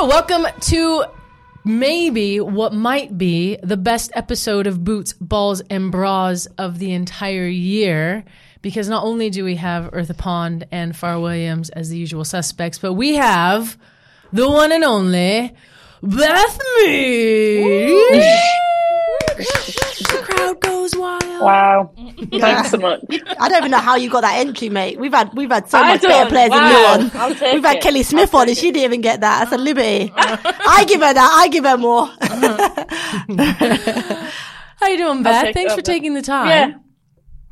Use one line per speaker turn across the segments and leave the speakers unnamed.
So, welcome to maybe what might be the best episode of Boots, Balls, and Bras of the entire year. Because not only do we have Eartha Pond and Fara Williams as the usual suspects, but we have the one and only Beth Mead. the crowd goes wild.
Wow. Thanks so much.
I don't even know how you got that entry, mate. We've had we've had so
I
much better players
Wow.
than you on.
I'll take
We've had
it.
Kelly Smith on, and she didn't even get that. That's a liberty. I give her that. I give her more.
How you doing, Beth? Thanks for
over.
taking the time.
Yeah.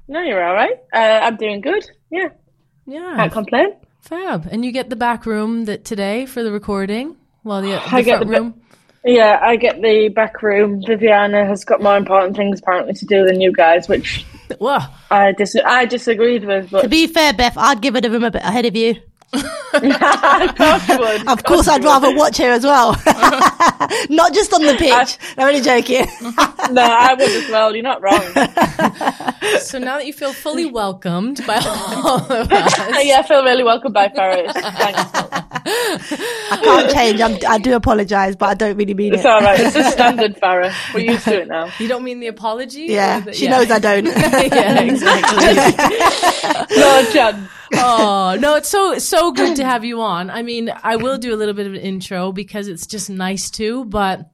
No, you're all right. Uh, I'm doing good. Yeah.
Yeah.
Can't complain.
Fab. And you get the back room that today for the recording. Well, the, the
I get
front
the ba-
room.
Yeah, I get the back room. Viviana has got more important things apparently to do than you guys, which
Whoa.
I dis- I disagreed with. But...
To be fair, Beth, I'd give it the room a bit ahead of you.
Of course you would.
Of course, I'd rather watch her as well, not just on the pitch. I'm only joking.
No, I would as well. You're not wrong.
So now that you feel fully welcomed by all of us,
yeah, I feel really welcomed by Ferris. Thanks.
I can't change. I'm, I do apologise, but I don't really mean
It's
it.
all right. It's a standard, Fara. We're used to it now.
you don't mean the apology?
Yeah,
the-
she knows I don't.
yeah, exactly.
No chance.
oh no, it's so so good to have you on. I mean, I will do a little bit of an intro because it's just nice to, but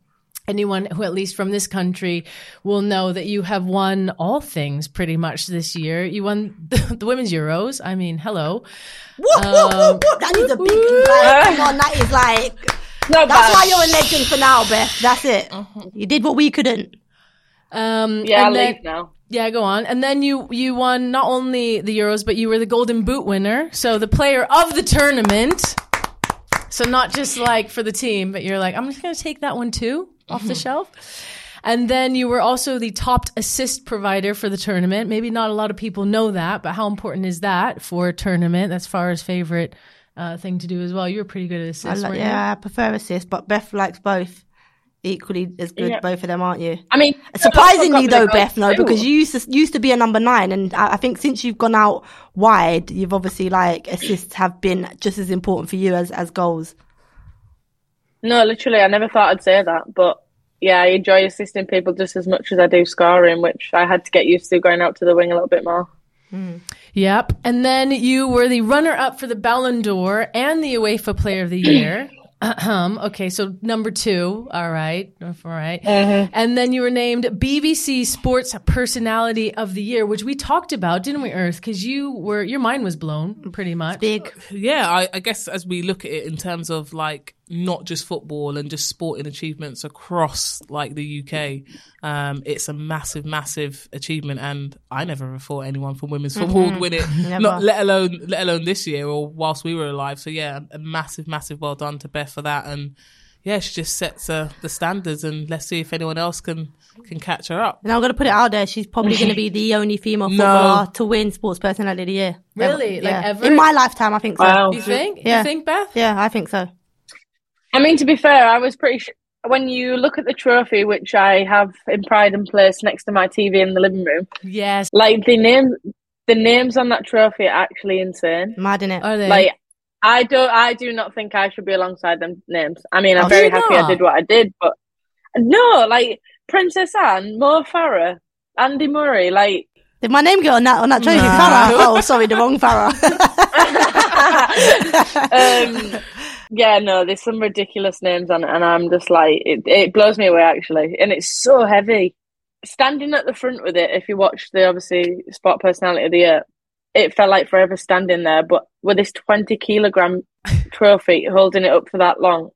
anyone who at least from this country will know that you have won all things pretty much this year. You won the, the women's Euros. I mean, hello.
Whoop, whoop, whoop, whoop. That is a big. Like, come on, that is like.
Not
That's
bad.
why you're a legend for now, Beth. That's it. You did what we couldn't.
Um,
Yeah, I'll
then-
leave now.
Yeah, go on. And then you you won not only the Euros, but you were the Golden Boot winner, so the player of the tournament. So not just like for the team, but you're like, I'm just going to take that one too off the shelf. And then you were also the top assist provider for the tournament. Maybe not a lot of people know that, but how important is that for a tournament? That's Fara's favorite uh, thing to do as well. You were pretty good at assists,
like, yeah, I prefer assists, but Beth likes both equally as good.
Yeah.
Both of them, aren't you?
I mean, uh,
Surprisingly,
I've
though, Beth, no,
goals
because you used to used to be a number nine, and I, I think since you've gone out wide, you've obviously like assists have been just as important for you as as goals.
No, literally, I never thought I'd say that, but yeah, I enjoy assisting people just as much as I do scoring, which I had to get used to going out to the wing a little bit more. Hmm.
Yep. And then you were the runner up for the Ballon d'Or and the UEFA Player of the Year. Ahem. Um, okay, so number two. All right. All right. Uh-huh. And then you were named BBC Sports Personality of the Year, which we talked about, didn't we, Earth? Because you were, your mind was blown pretty much.
Big.
yeah, I, I guess as we look at it in terms of like not just football and just sporting achievements across like the UK, um, it's a massive, massive achievement. And I never thought anyone from women's football would win it, not let alone let alone this year or whilst we were alive. So yeah, a massive, massive well done to Beth for that. And yeah, she just sets uh, the standards, and let's see if anyone else can can catch her up.
And I'm going to put it out there. She's probably going to be the only female
No.
footballer to win Sports Personality of the Year.
Really? Like
yeah.
ever?
In my lifetime, I think so.
Wow.
You think?
Yeah.
You think, Beth?
Yeah, I think so.
I mean, to be fair, I was pretty. Sh- when you look at the trophy, which I have in pride and place next to my TV in the living room,
Yes.
like the name, the names on that trophy are actually insane.
Mad in it.
Are they?
Like, I don't, I do not think I should be alongside them names. I mean, I'm
Oh,
very happy
not?
I did what I did, but no, like Princess Anne, Mo Farah, Andy Murray, like.
Did my name get on that on that trophy? Farah? Oh, sorry, the wrong Farah.
um, yeah, no, there's some ridiculous names on it, and I'm just like, it, it blows me away actually, and it's so heavy. Standing at the front with it, if you watch the obviously spot personality of the year, it felt like forever standing there. But with this 20 kilogram trophy, holding it up for that long,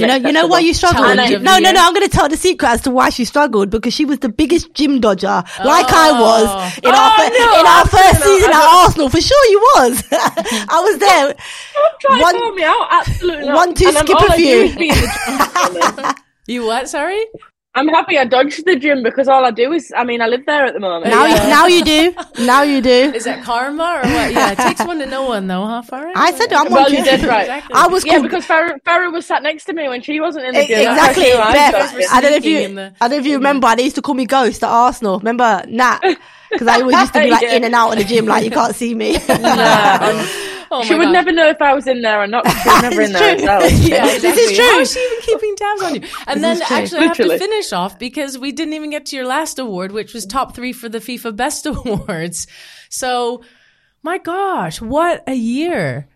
You know, you know why you struggled.
Challenge
You- no, no, no. I'm going to tell the secret as to why she struggled because she was the biggest gym dodger, like I oh. was in our
Oh,
fir-
no,
in our
absolutely
first
not.
season
I
at Arsenal. For sure, you was. I was there.
Try
One-
to call me out. Absolutely
one, two,
And
skip
all
a
I do
few.
is be in the gym.
You what? Sorry.
I'm happy I dodged the gym because all I do is, I mean, I live there at the moment.
Now, you, now you do. Now you do.
Is that karma or what? Yeah, it takes one to know one, though, huh, Fara?
I said I'm
Well, you did right.
Exactly.
I was
Yeah,
called
because Fara, Fara was sat next to me when she wasn't in the gym.
Exactly,
I
Beth. I don't know if you,
sneaking the-
I don't know if you remember. They used to call me Ghost at Arsenal. Remember Nat? Because I always used to be like
Yeah.
in and out of the gym, like you can't see me.
Oh
She would
God.
never know if I was in there or not. She was never in there
true.
Yeah,
This is true.
How is she even keeping tabs on you? And then
is true.
actually, I have to finish off because we didn't even get to your last award, which was top three for the FIFA Best Awards. So, my gosh, what a year!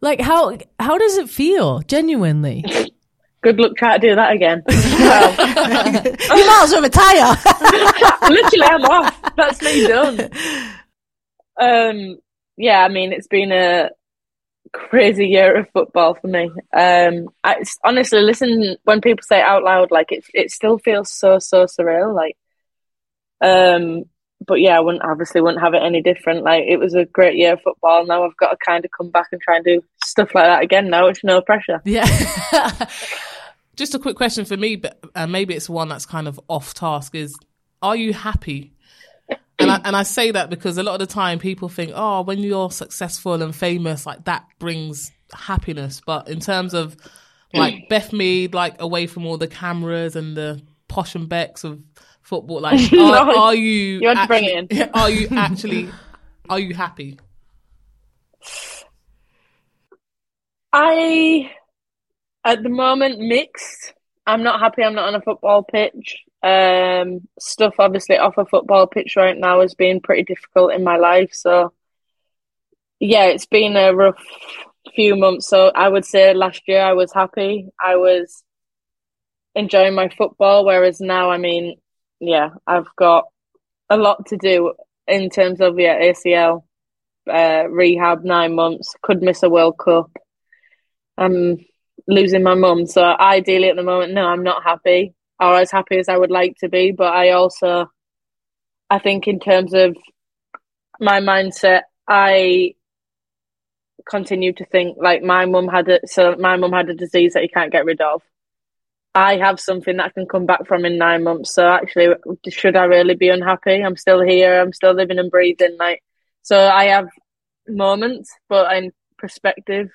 Like how how does it feel? Genuinely,
Good luck trying to do that again.
You might as well retire.
literally, I'm off. That's me done. Um, yeah, I mean, it's been a crazy year of football for me. Um, I, honestly, listen when people say out loud, like it, it still feels so so surreal. Like, um, but yeah, I wouldn't obviously wouldn't have it any different. Like, it was a great year of football. Now I've got to kind of come back and try and do stuff like that again. Now it's no pressure.
yeah.
Just a quick question for me, but uh, maybe it's one that's kind of off task. Is are you happy? And I, and I say that because a lot of the time people think, oh, when you're successful and famous, like that brings happiness. But in terms of hmm. like Beth Mead, like away from all the cameras and the posh and becks of football, like are,
No,
are you?
you want to bring it
actually- Are you actually? Are you happy?
I, at the moment, mixed. I'm not happy I'm not on a football pitch. Um, stuff obviously off a football pitch right now has been pretty difficult in my life. So, yeah, it's been a rough few months. So, I would say last year I was happy. I was enjoying my football. Whereas now, I mean, yeah, I've got a lot to do in terms of, yeah, ACL, uh, rehab, nine months, could miss a World Cup. I'm losing my mum. So ideally at the moment, no, I'm not happy or as happy as I would like to be. But I also, I think in terms of my mindset, I continue to think like my mum had a, so my mum had a disease that you can't get rid of. I have something that I can come back from in nine months. So actually, should I really be unhappy? I'm still here. I'm still living and breathing. Like, so I have moments, but in perspective,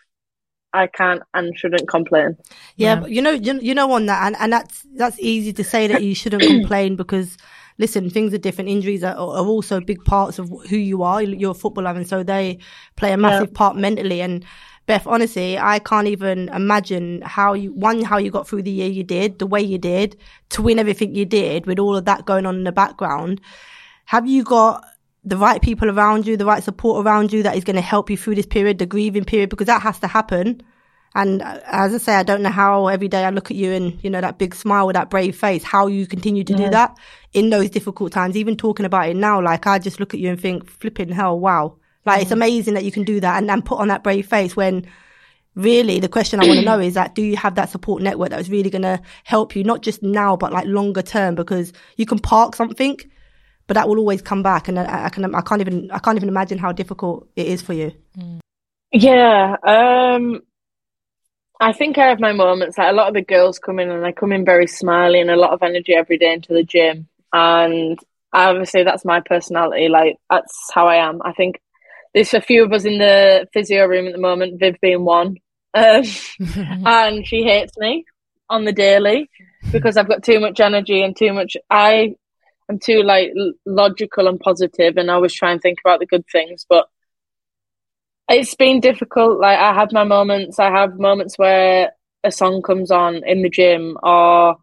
I can't and shouldn't complain.
Yeah,
Yeah.
but you know, you, you know, on that, and, and that's that's easy to say that you shouldn't complain because, listen, things are different. Injuries are, are also big parts of who you are. You're a footballer, and so they play a massive part mentally. And Beth, honestly, I can't even imagine how you one how you got through the year you did, the way you did, to win everything you did with all of that going on in the background. Have you got the right people around you, the right support around you that is going to help you through this period, the grieving period, because that has to happen. And uh, as I say, I don't know how every day I look at you and, you know, that big smile with that brave face, how you continue to do that in those difficult times. Even talking about it now, like I just look at you and think, flipping hell, wow. Like it's amazing that you can do that and, and put on that brave face when really the question I want to know is that do you have that support network that is really going to help you, not just now, but like longer term, because you can park something, but that will always come back. And I, I can, I can't even, I can't even imagine how difficult it is for you.
Yeah, um, I think I have my moments. Like a lot of the girls come in and I come in very smiley and a lot of energy every day into the gym. And obviously that's my personality. Like that's how I am. I think there's a few of us in the physio room at the moment, Viv being one. Um, and she hates me on the daily because I've got too much energy and too much. I am too like logical and positive, and I always try and think about the good things. But it's been difficult. Like I have my moments. I have moments where a song comes on in the gym, or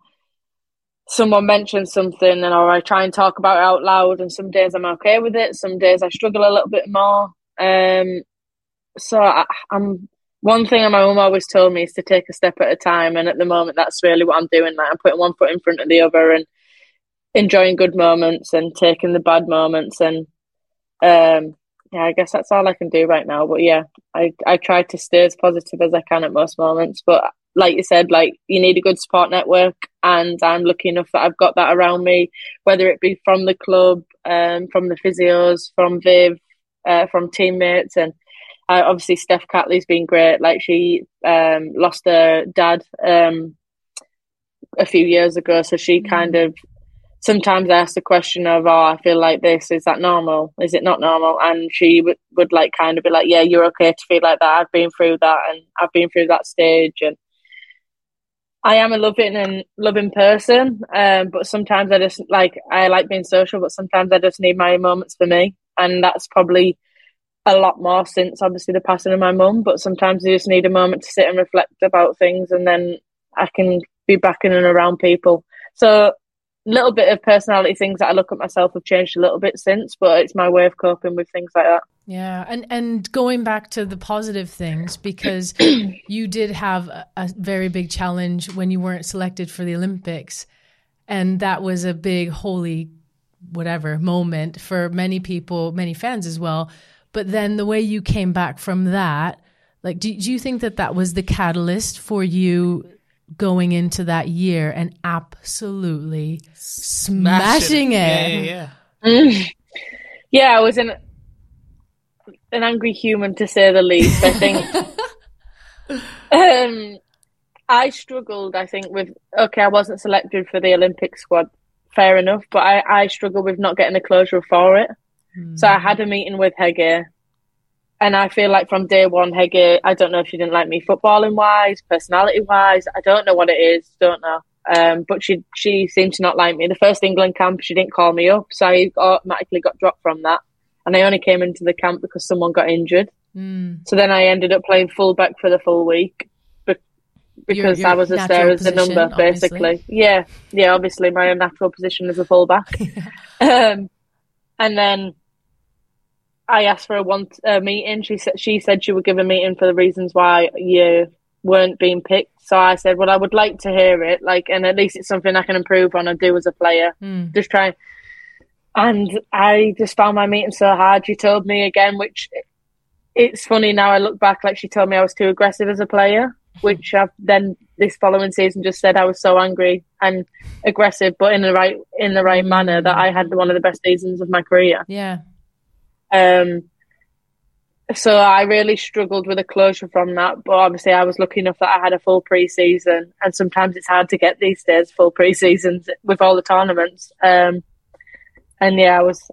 someone mentions something, and or I try and talk about it out loud. And some days I'm okay with it. Some days I struggle a little bit more. Um, so I, I'm one thing my mum always told me is to take a step at a time, and at the moment that's really what I'm doing. Like I'm putting one foot in front of the other and enjoying good moments and taking the bad moments, and um, yeah, I guess that's all I can do right now. But yeah, I I try to stay as positive as I can at most moments, but like you said, like you need a good support network, and I'm lucky enough that I've got that around me, whether it be from the club, um, from the physios, from Viv, uh, from teammates, and uh, obviously Steph Catley's been great. Like she um, lost her dad um, a few years ago, so she mm. kind of sometimes I ask the question of, oh, I feel like this. Is that normal? Is it not normal? And she would, would like kind of be like, yeah, you're okay to feel like that. I've been through that and I've been through that stage. And I am a loving and loving person. Um, but sometimes I just like, I like being social, but sometimes I just need my moments for me. And that's probably a lot more since obviously the passing of my mum. But sometimes I just need a moment to sit and reflect about things and then I can be back in and around people. So little bit of personality things that I look at myself have changed a little bit since, but it's my way of coping with things like that.
Yeah, and and going back to the positive things because you did have a, a, very big challenge when you weren't selected for the Olympics, and that was a big holy whatever moment for many people, many fans as well. But then the way you came back from that, like, do, do you think that that was the catalyst for you going into that year and absolutely smashing, smashing it.
Yeah, yeah.
yeah, I was an an angry human to say the least. I think. um, I struggled. I think with okay, I wasn't selected for the Olympic squad. Fair enough, but I I struggled with not getting the closure for it. Mm. So I had a meeting with Hege and I feel like from day one, Hege, I don't know if she didn't like me footballing wise, personality wise. I don't know what it is. Don't know. Um, but she she seemed to not like me. The first England camp, she didn't call me up, so I automatically got dropped from that. And I only came into the camp because someone got injured.
Mm.
So then I ended up playing fullback for the full week because your, your I was as there as the number, obviously. basically. Yeah, yeah. Obviously, my natural position is a fullback. um, and then I asked for a one uh, meeting. She said she said she would give a meeting for the reasons why you weren't being picked. So I said, well, I would like to hear it, like, and at least it's something I can improve on and do as a player.
Mm.
Just try. And I just found my meeting so hard. She told me again, which it's funny now. I look back, like she told me I was too aggressive as a player, which I've then this following season just said I was so angry and aggressive, but in the right in the right manner that I had one of the best seasons of my career.
Yeah.
Um, so I really struggled with a closure from that. But obviously, I was lucky enough that I had a full preseason, and sometimes it's hard to get these days full preseasons with all the tournaments. Um, and yeah, I was,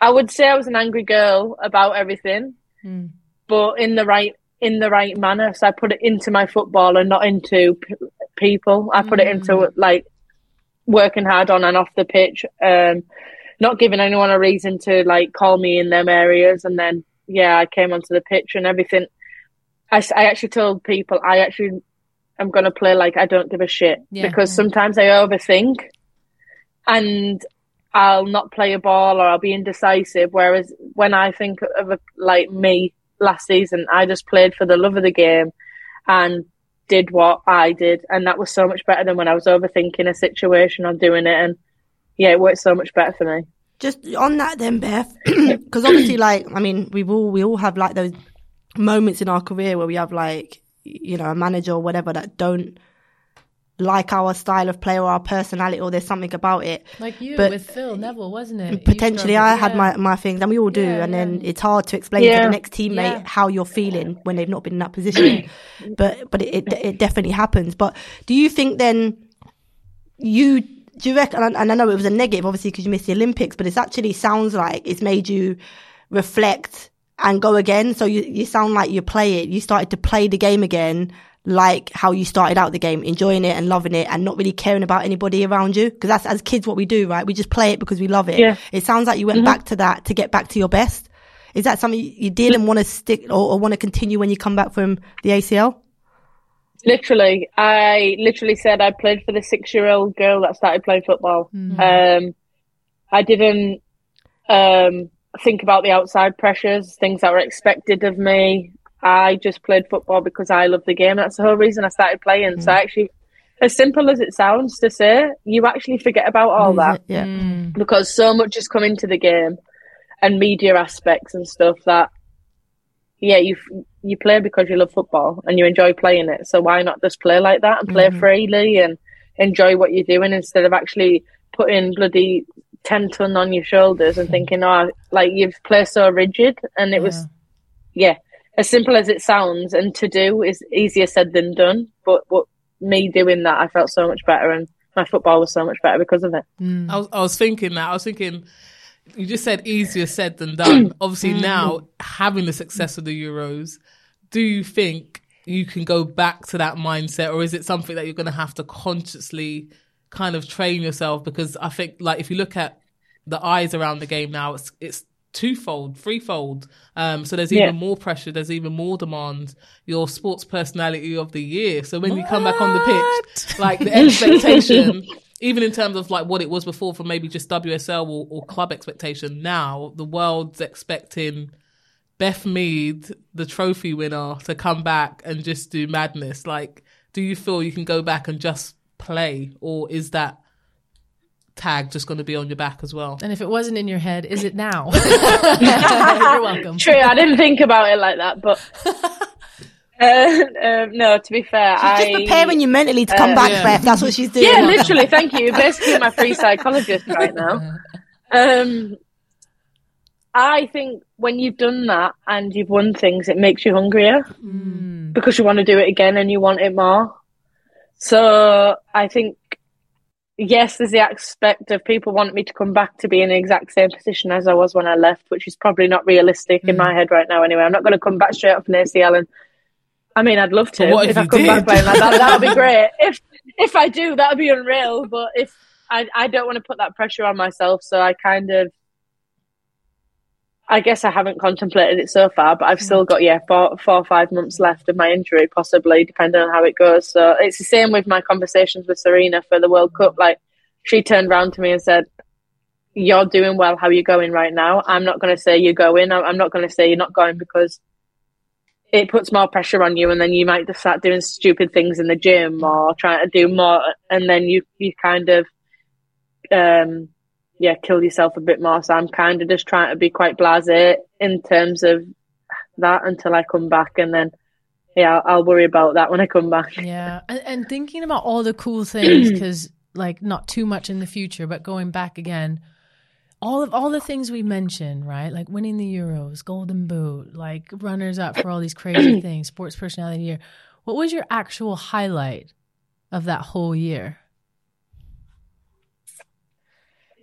I would say I was an angry girl about everything,
mm.
but in the right in the right manner. So I put it into my football and not into p- people. I put mm. it into hmm. like working hard on and off the pitch. Um, not giving anyone a reason to like call me in them areas. And then, yeah, I came onto the pitch and everything. I, I actually told people I actually am going to play like I don't give a shit yeah, because yeah. sometimes I overthink and I'll not play a ball or I'll be indecisive. Whereas when I think of a, like me last season, I just played for the love of the game and did what I did, and that was so much better than when I was overthinking a situation or doing it. And yeah, it worked so much better for me.
Just on that, then, Beth, because obviously, like, I mean, we've all we all have like those moments in our career where we have like, you know, a manager or whatever that don't like our style of play or our personality or there's something about it.
Like you but with Phil Neville, wasn't it?
Potentially I had my, my things and we all do yeah, and yeah. then it's hard to explain yeah. to the next teammate how you're feeling when they've not been in that position. but but it, it, it definitely happens. But do you think then you do you reckon? And I know it was a negative, obviously, because you missed the Olympics, but it actually sounds like it's made you reflect and go again. So you, you sound like you play it. You started to play the game again, like how you started out the game, enjoying it and loving it, and not really caring about anybody around you. Because that's as kids what we do, right? We just play it because we love it.
Yeah.
It sounds like you went mm-hmm. back to that to get back to your best. Is that something you did and want to stick or, or want to continue when you come back from the ACL?
Literally, I literally said I played for the six-year-old girl that started playing football.
Mm-hmm.
Um, I didn't um, think about the outside pressures, things that were expected of me. I just played football because I love the game. That's the whole reason I started playing. Mm-hmm. So mm. actually, as simple as it sounds to say, you actually forget about all that.
Yeah.
Mm.
Because so much has come into the game and media aspects and stuff that, yeah, you you play because you love football and you enjoy playing it. So why not just play like that and play
Mm-hmm.
freely and enjoy what you're doing instead of actually putting bloody ten ton on your shoulders and thinking, oh, like you've played so rigid. And it was, yeah, as simple as it sounds, and to do is easier said than done. But what me doing that, I felt so much better, and my football was so much better because of it.
I was, I was thinking that. I was thinking, you just said easier said than done. Obviously, now having the success of the Euros, do you think you can go back to that mindset, or is it something that you're going to have to consciously kind of train yourself? Because I think, like, if you look at the eyes around the game now, it's it's twofold, threefold. Um, so there's even
Yeah.
more pressure, there's even more demand. Your sports personality of the year. So when you come back on the pitch, like the expectation, even in terms of like what it was before for maybe just WSL or, or club expectation, now the world's expecting Beth Mead, the trophy winner, to come back and just do madness. Like, do you feel you can go back and just play, or is that tag just going to be on your back as well?
And if it wasn't in your head, is it now? You're welcome.
True, I didn't think about it like that, but uh, um, no. To be fair,
She's
I
just preparing you mentally to come
uh,
back,
Yeah.
Beth. That's what she's doing.
Yeah, literally. Thank you. You're Basically, my free psychologist right now. Um, I think when you've done that and you've won things, it makes you hungrier mm. because you want to do it again and you want it more. So I think yes, there's the aspect of people want me to come back to be in the exact same position as I was when I left, which is probably not realistic in mm. my head right now. Anyway, I'm not going to come back straight off an ACL and. I mean, I'd love to.
What
if
if
I come back playing like that, that would be great. If if I do, that would be unreal. But if I, I don't want to put that pressure on myself, so I kind of, I guess I haven't contemplated it so far, but I've still got yeah four four or five months left of my injury, possibly depending on how it goes. So it's the same with my conversations with Sarina for the World Cup. Like she turned around to me and said, "You're doing well. How are you going right now? I'm not going to say you're going. I'm I'm not going to say you're not going because." It puts more pressure on you, and then you might just start doing stupid things in the gym or trying to do more, and then you you kind of um yeah kill yourself a bit more so i'm kind of just trying to be quite blasé in terms of that until i come back and then yeah i'll, I'll worry about that when i come back
Yeah, and, and thinking about all the cool things because, like, not too much in the future, but going back again, all of all the things we mentioned, right? Like winning the Euros, Golden Boot, like runners up for all these crazy things, Sports Personality Year. What was your actual highlight of that whole year?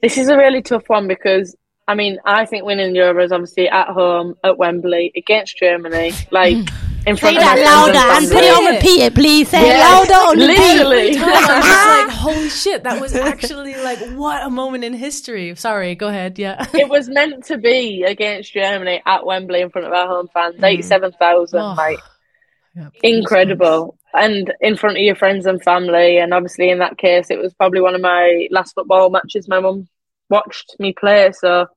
This is a really tough one because i mean i think winning the euros obviously at home at wembley against germany like mm. in
Say
front of
that louder
friends
and put it on repeat, it, please. Say
Yeah.
it louder on repeat.
literally
I was like, holy shit, that was actually like what a moment in history. Sorry, go ahead. Yeah.
it was meant to be against germany at wembley in front of our home fans mm. 87,000
Oh.
like
Yeah.
incredible and in front of your friends and family and obviously in that case it was probably one of my last football matches my mum watched me play so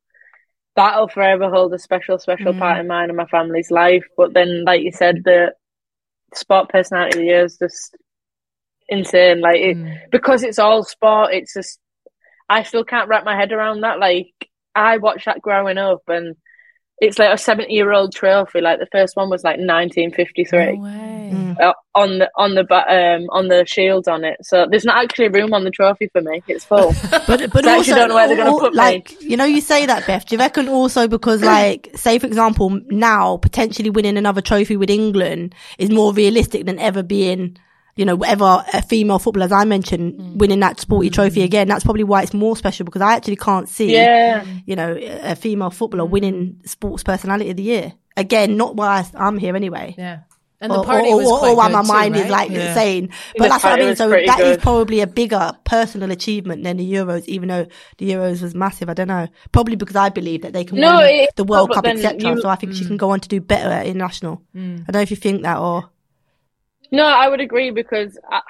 that'll forever hold a special special mm. part in mine and my family's life. But then like you said the sport personality of the year is just insane. Like it, mm. because it's all sport it's just I still can't wrap my head around that. Like I watched that growing up and it's like a 70 year old trophy like the first one was like 1953
No way.
uh, on the on the um on the shield on it. So there's not actually room on the trophy for me. It's full.
But but
I actually
also,
don't know where they're gonna
al-
put me.
like you know, you say that, Beth. Do you reckon also because, like, say for example, now potentially winning another trophy with England is more realistic than ever being, you know, whatever a female footballer, as I mentioned,
Mm.
winning that sporty trophy again. That's probably why it's more special because I actually can't see,
yeah,
you know, a female footballer winning sports personality of the year again. Not why I- I'm here anyway.
Yeah. And the
Or,
party
or,
was
or,
quite
or why
good
my
too,
mind is like
Yeah.
saying, but
The
that's what I mean. So
pretty
that is
good.
probably a bigger personal achievement than the Euros, even though the Euros was massive. I don't know. Probably because I believe that they can
No,
win
it-
the World Cup, etc.
Mm.
So I think she can go on to do better at international. I don't know if you think that or.
No, I would agree because I,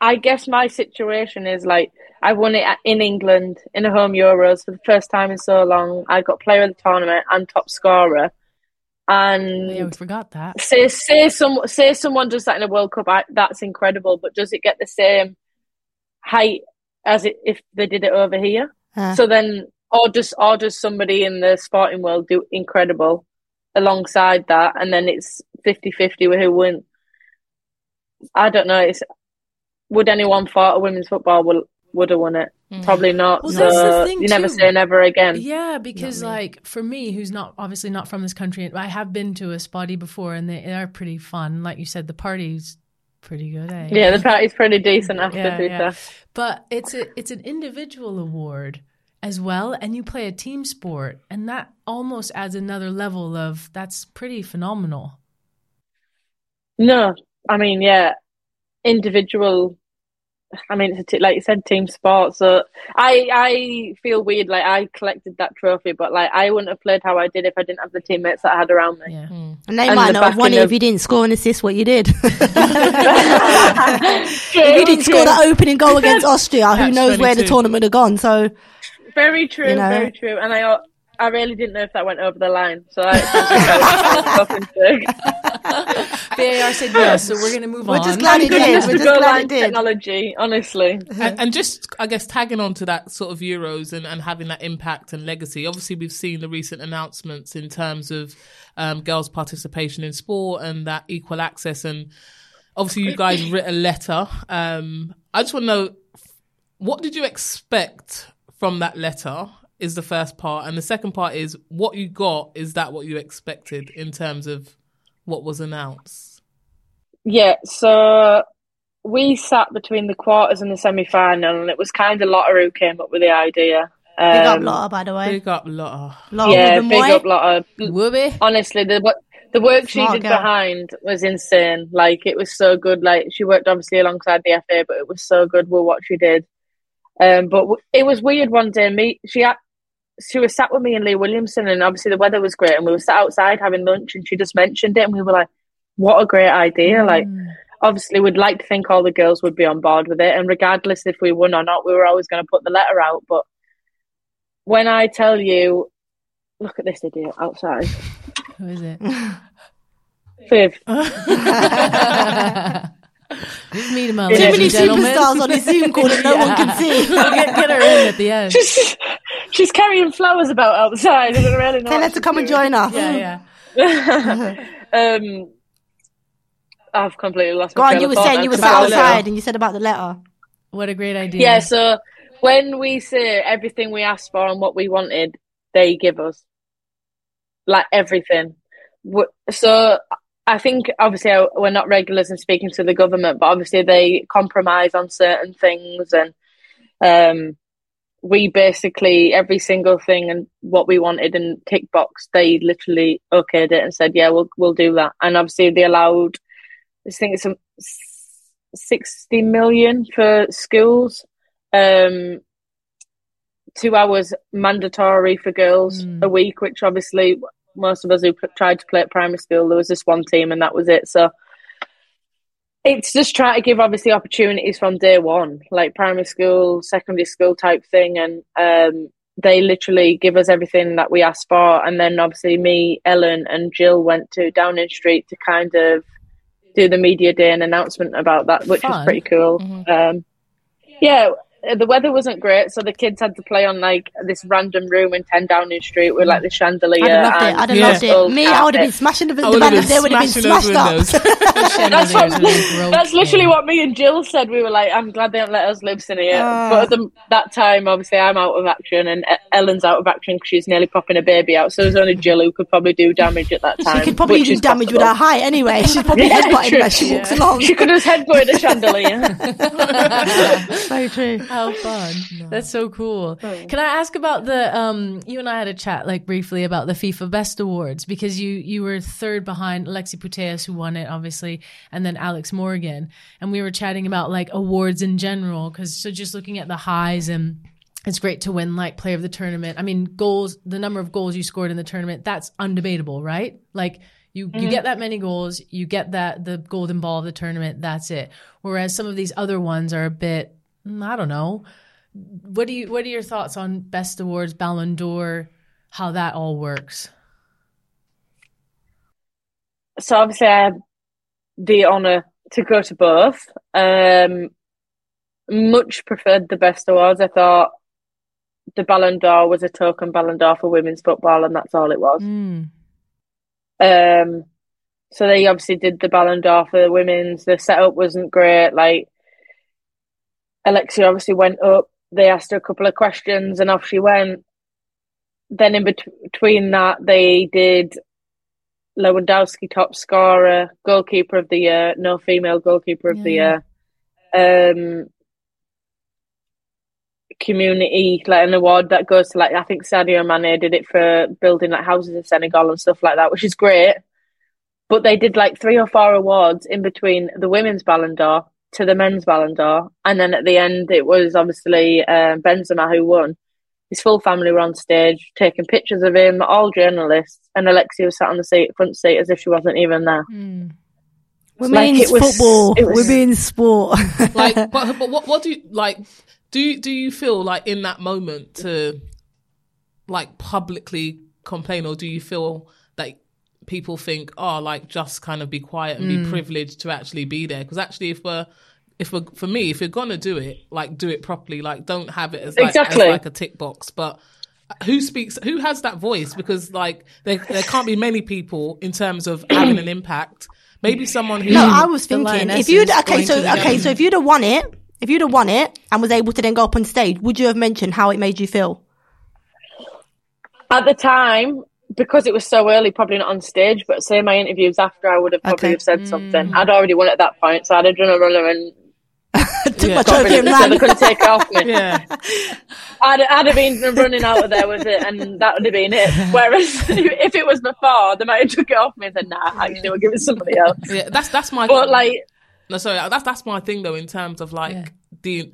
I guess my situation is like I won it in England in a home Euros for the first time in so long. I got player of the tournament and top scorer, and
Oh, yeah, we forgot that.
say say some say someone does that in a World Cup, I, that's incredible. But does it get the same height as it if they did it over here?
Uh,
So then, or does or does somebody in the sporting world do incredible, alongside that, and then it's 50-50 with who win. I don't know. It's would anyone thought a women's football will would have won it? Probably not.
Well,
so
that's the
you never
too.
say never again.
Yeah, because like for me, who's not obviously not from this country, I have been to a SPOTY before, and they are pretty fun. Like you said, the party's pretty good. Eh?
Yeah, the party's pretty decent after
Yeah,
to
yeah. But it's a it's an individual award as well, and you play a team sport, and that almost adds another level of that's pretty phenomenal.
No, I mean, yeah, individual. I mean, it's a t- like you said, team sport. So I, I feel weird. Like I collected that trophy, but like I wouldn't have played how I did if I didn't have the teammates that I had around me.
Yeah. Hmm.
And they
And
might
the
not have won it
of-
if you didn't score and assist what you did. if you didn't
true.
score that opening goal against Austria, who knows where the tournament had gone? So
Very true,
You know?
very true. And I, I really didn't know if that went over the line. So I, talking.
VAR said yes, so we're gonna move
We're
on.
just glad it did. We're just glad
line
it did.
technology, honestly.
and, and just I guess tagging on to that sort of Euros and, and having that impact and legacy. Obviously, we've seen the recent announcements in terms of um, girls' participation in sport and that equal access. And obviously, you guys wrote a letter. Um, I just want to know what did you expect from that letter? Is the first part, and the second part is what you got. Is that what you expected in terms of what was announced?
Yeah, so we sat between the quarters and the semi final, and it was kind of Lotte who came up with the idea.
big up
Um,
Lotte, by the way.
Big up, Lotte.
Lotte
yeah,
with the
big
moi.
up Lotte.
Whoopee.
Honestly, the wo- the work she did
girl.
behind was insane. Like it was so good. Like she worked obviously alongside the FA, but it was so good with what she did. Um, but w- it was weird one day. Me, she had, she was sat with me and Leah Williamson, and obviously the weather was great, and we were sat outside having lunch, and she just mentioned it, and we were like, "What a great idea!" Like obviously we'd like to think all the girls would be on board with it and regardless if we won or not we were always going to put the letter out but when i tell you look at this idiot outside
Who is it?
Viv,
Meet him,
Too
Too many superstars on his Zoom call that no one can see.
get, get her in at the end.
she's, she's carrying flowers about outside I don't really know
Tell her to
she's
come and join us.
Yeah, yeah.
um i've completely lost
Go
my
on, you were saying you were sat outside and you said about the letter.
What a great idea.
yeah so when we say everything we asked for and what we wanted they give us like everything so I think obviously we're not regulars in speaking to the government, but obviously they compromise on certain things, and um, we basically every single thing and what we wanted in tick box, they literally okayed it and said, "Yeah, we'll we'll do that." And obviously they allowed, I think it's some sixty million for schools, um, two hours mandatory for girls
Mm.
a week, which obviously most of us who p- tried to play at primary school, there was this one team and that was it. So it's just trying to give obviously opportunities from day one, like primary school, secondary school type thing, and um, they literally give us everything that we asked for. And then obviously me, Ellen, and Jill went to Downing Street to kind of do the media day and announcement about that, which was pretty cool. Um, yeah, the weather wasn't great, so the kids had to play on like this random room in 10 Downing Street with like the chandelier.
I'd have loved it. I'd have
Yeah.
loved it. Me, I would have been smashing the, the
I would have been
they would have been
smashing
smashed
windows.
up.
That's, what,
Chandeliers are broken.
that's literally what me and Jill said. We were like, I'm glad they don't let us live in here.
Ah.
but at the, that time, obviously, I'm out of action and Ellen's out of action because she's nearly popping a baby out. So there's only Jill who could probably do damage at that time.
She could probably do
is
damage with her height anyway. She's probably
Yeah,
headbutting
true.
as she walks along.
She could have headbutted a chandelier.
Very true.
How fun. That's so cool. Can I ask about the um you and I had a chat like briefly about the FIFA Best Awards because you you were third behind Alexi Putellas who won it obviously and then Alex Morgan and we were chatting about like awards in general cuz so just looking at the highs and it's great to win like player of the tournament. I mean, goals, the number of goals you scored in the tournament, that's undebatable, right? Like you you get that many goals, you get that the golden ball of the tournament, that's it. Whereas some of these other ones are a bit I don't know. What do you what are your thoughts on best awards, Ballon d'Or, how that all works?
so obviously, I had the honour to go to both. Um, much preferred the best awards. I thought the Ballon d'Or was a token Ballon d'Or for women's football, and that's all it was.
Mm.
Um, so they obviously did the Ballon d'Or for the women's. The setup wasn't great. Like Alexia obviously went up. They asked her a couple of questions, and off she went. Then in bet- between that, they did Lewandowski top scorer, goalkeeper of the year, no female goalkeeper of the year. Um, community like an award that goes to like I think Sadio Mane did it for building like houses in Senegal and stuff like that, which is great. But they did like three or four awards in between the women's Ballon d'Or to the men's Ballon d'Or, and then at the end it was obviously um, Benzema who won. His full family were on stage taking pictures of him, all journalists, and Alexia was sat on the seat, front seat as if she wasn't even there.
Women's
it was-
football,
it was-
women's sport.
like but, but what what do you like do you, do you feel like in that moment to like publicly complain or do you feel that people think oh like just kind of be quiet and be privileged to actually be there. Because actually if we're if we're for me if you're gonna do it like do it properly. Like don't have it as like,
Exactly.
as like a tick box. But uh, who speaks who has that voice? Because like there, there can't be many people in terms of having an impact. Maybe someone who
No, I was thinking if you'd okay, so okay, so if you'd have won it, if you'd have won it and was able to then go up on stage, would you have mentioned how it made you feel?
At the time, because it was so early, probably not on stage, but say my interviews after, I would have probably
Okay.
have said something. I'd already won at that point, so I'd have done a runner and
Took
Yeah.
my
got
trophy
of
and
it so they couldn't take it off me.
yeah
I'd, I'd have been running out of there with it, and that would have been it. Whereas if it was before, they might have took it off me and said, "Nah, actually, we'll give it to somebody else."
yeah that's that's my
But like,
No, sorry, that's that's my thing though. In terms of like
Yeah.
The,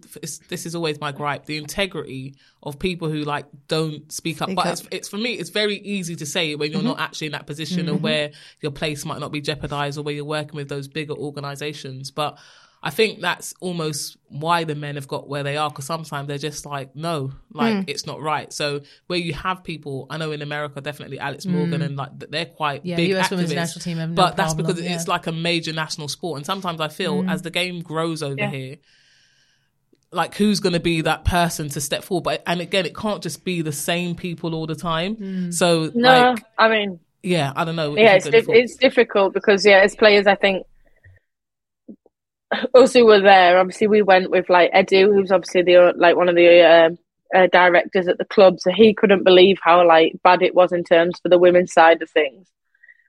this is always my gripe: the integrity of people who like don't speak up.
Speak
but
up.
It's, it's for me, it's very easy to say when you're not mm-hmm. actually in that position, or mm-hmm. where your place might not be jeopardized, or where you're working with those bigger organizations. But I think that's almost why the men have got where they are because sometimes they're just like, no, like mm. it's not right. So where you have people, I know in America, definitely Alex mm. Morgan and like they're quite
Yeah,
big
US women's national team no
but that's because
yeah.
it's like a major national sport. And sometimes I feel mm. as the game grows over
Yeah.
here, like who's going to be that person to step forward? But and again, it can't just be the same people all the time. So
no,
like,
I mean,
yeah, I don't know.
yeah, it's
you've got any
dif-
thoughts.
it's difficult because yeah, as players, I think us who were there, obviously, we went with like Edu, who's obviously the like one of the um uh, directors at the club, so he couldn't believe how like bad it was in terms for the women's side of things.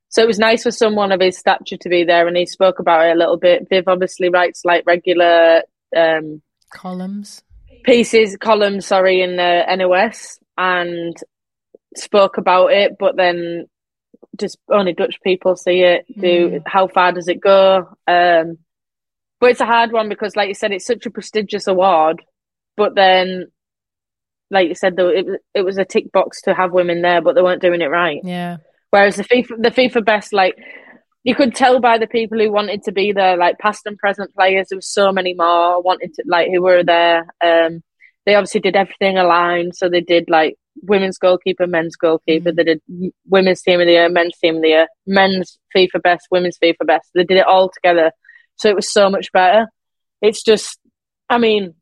So it was nice for someone of his stature to be there, and he spoke about it a little bit. Viv obviously writes like regular um,
columns.
pieces, columns, sorry, in the NOS, and spoke about it, but then just only Dutch people see it. Do how far does it go? Um, but it's a hard one because, like you said, it's such a prestigious award. But then, like you said, though, it was- it was a tick box to have women there, but they weren't doing it right.
Yeah.
Whereas the FIFA, the FIFA best, like you could tell by the people who wanted to be there, like past and present players. There was so many more wanted to, like who were there. Um, they obviously did everything aligned, so they did like women's goalkeeper, men's goalkeeper. They did women's team of the year, men's team of the year, men's FIFA best, women's FIFA best. They did it all together, so it was so much better. It's just, I mean,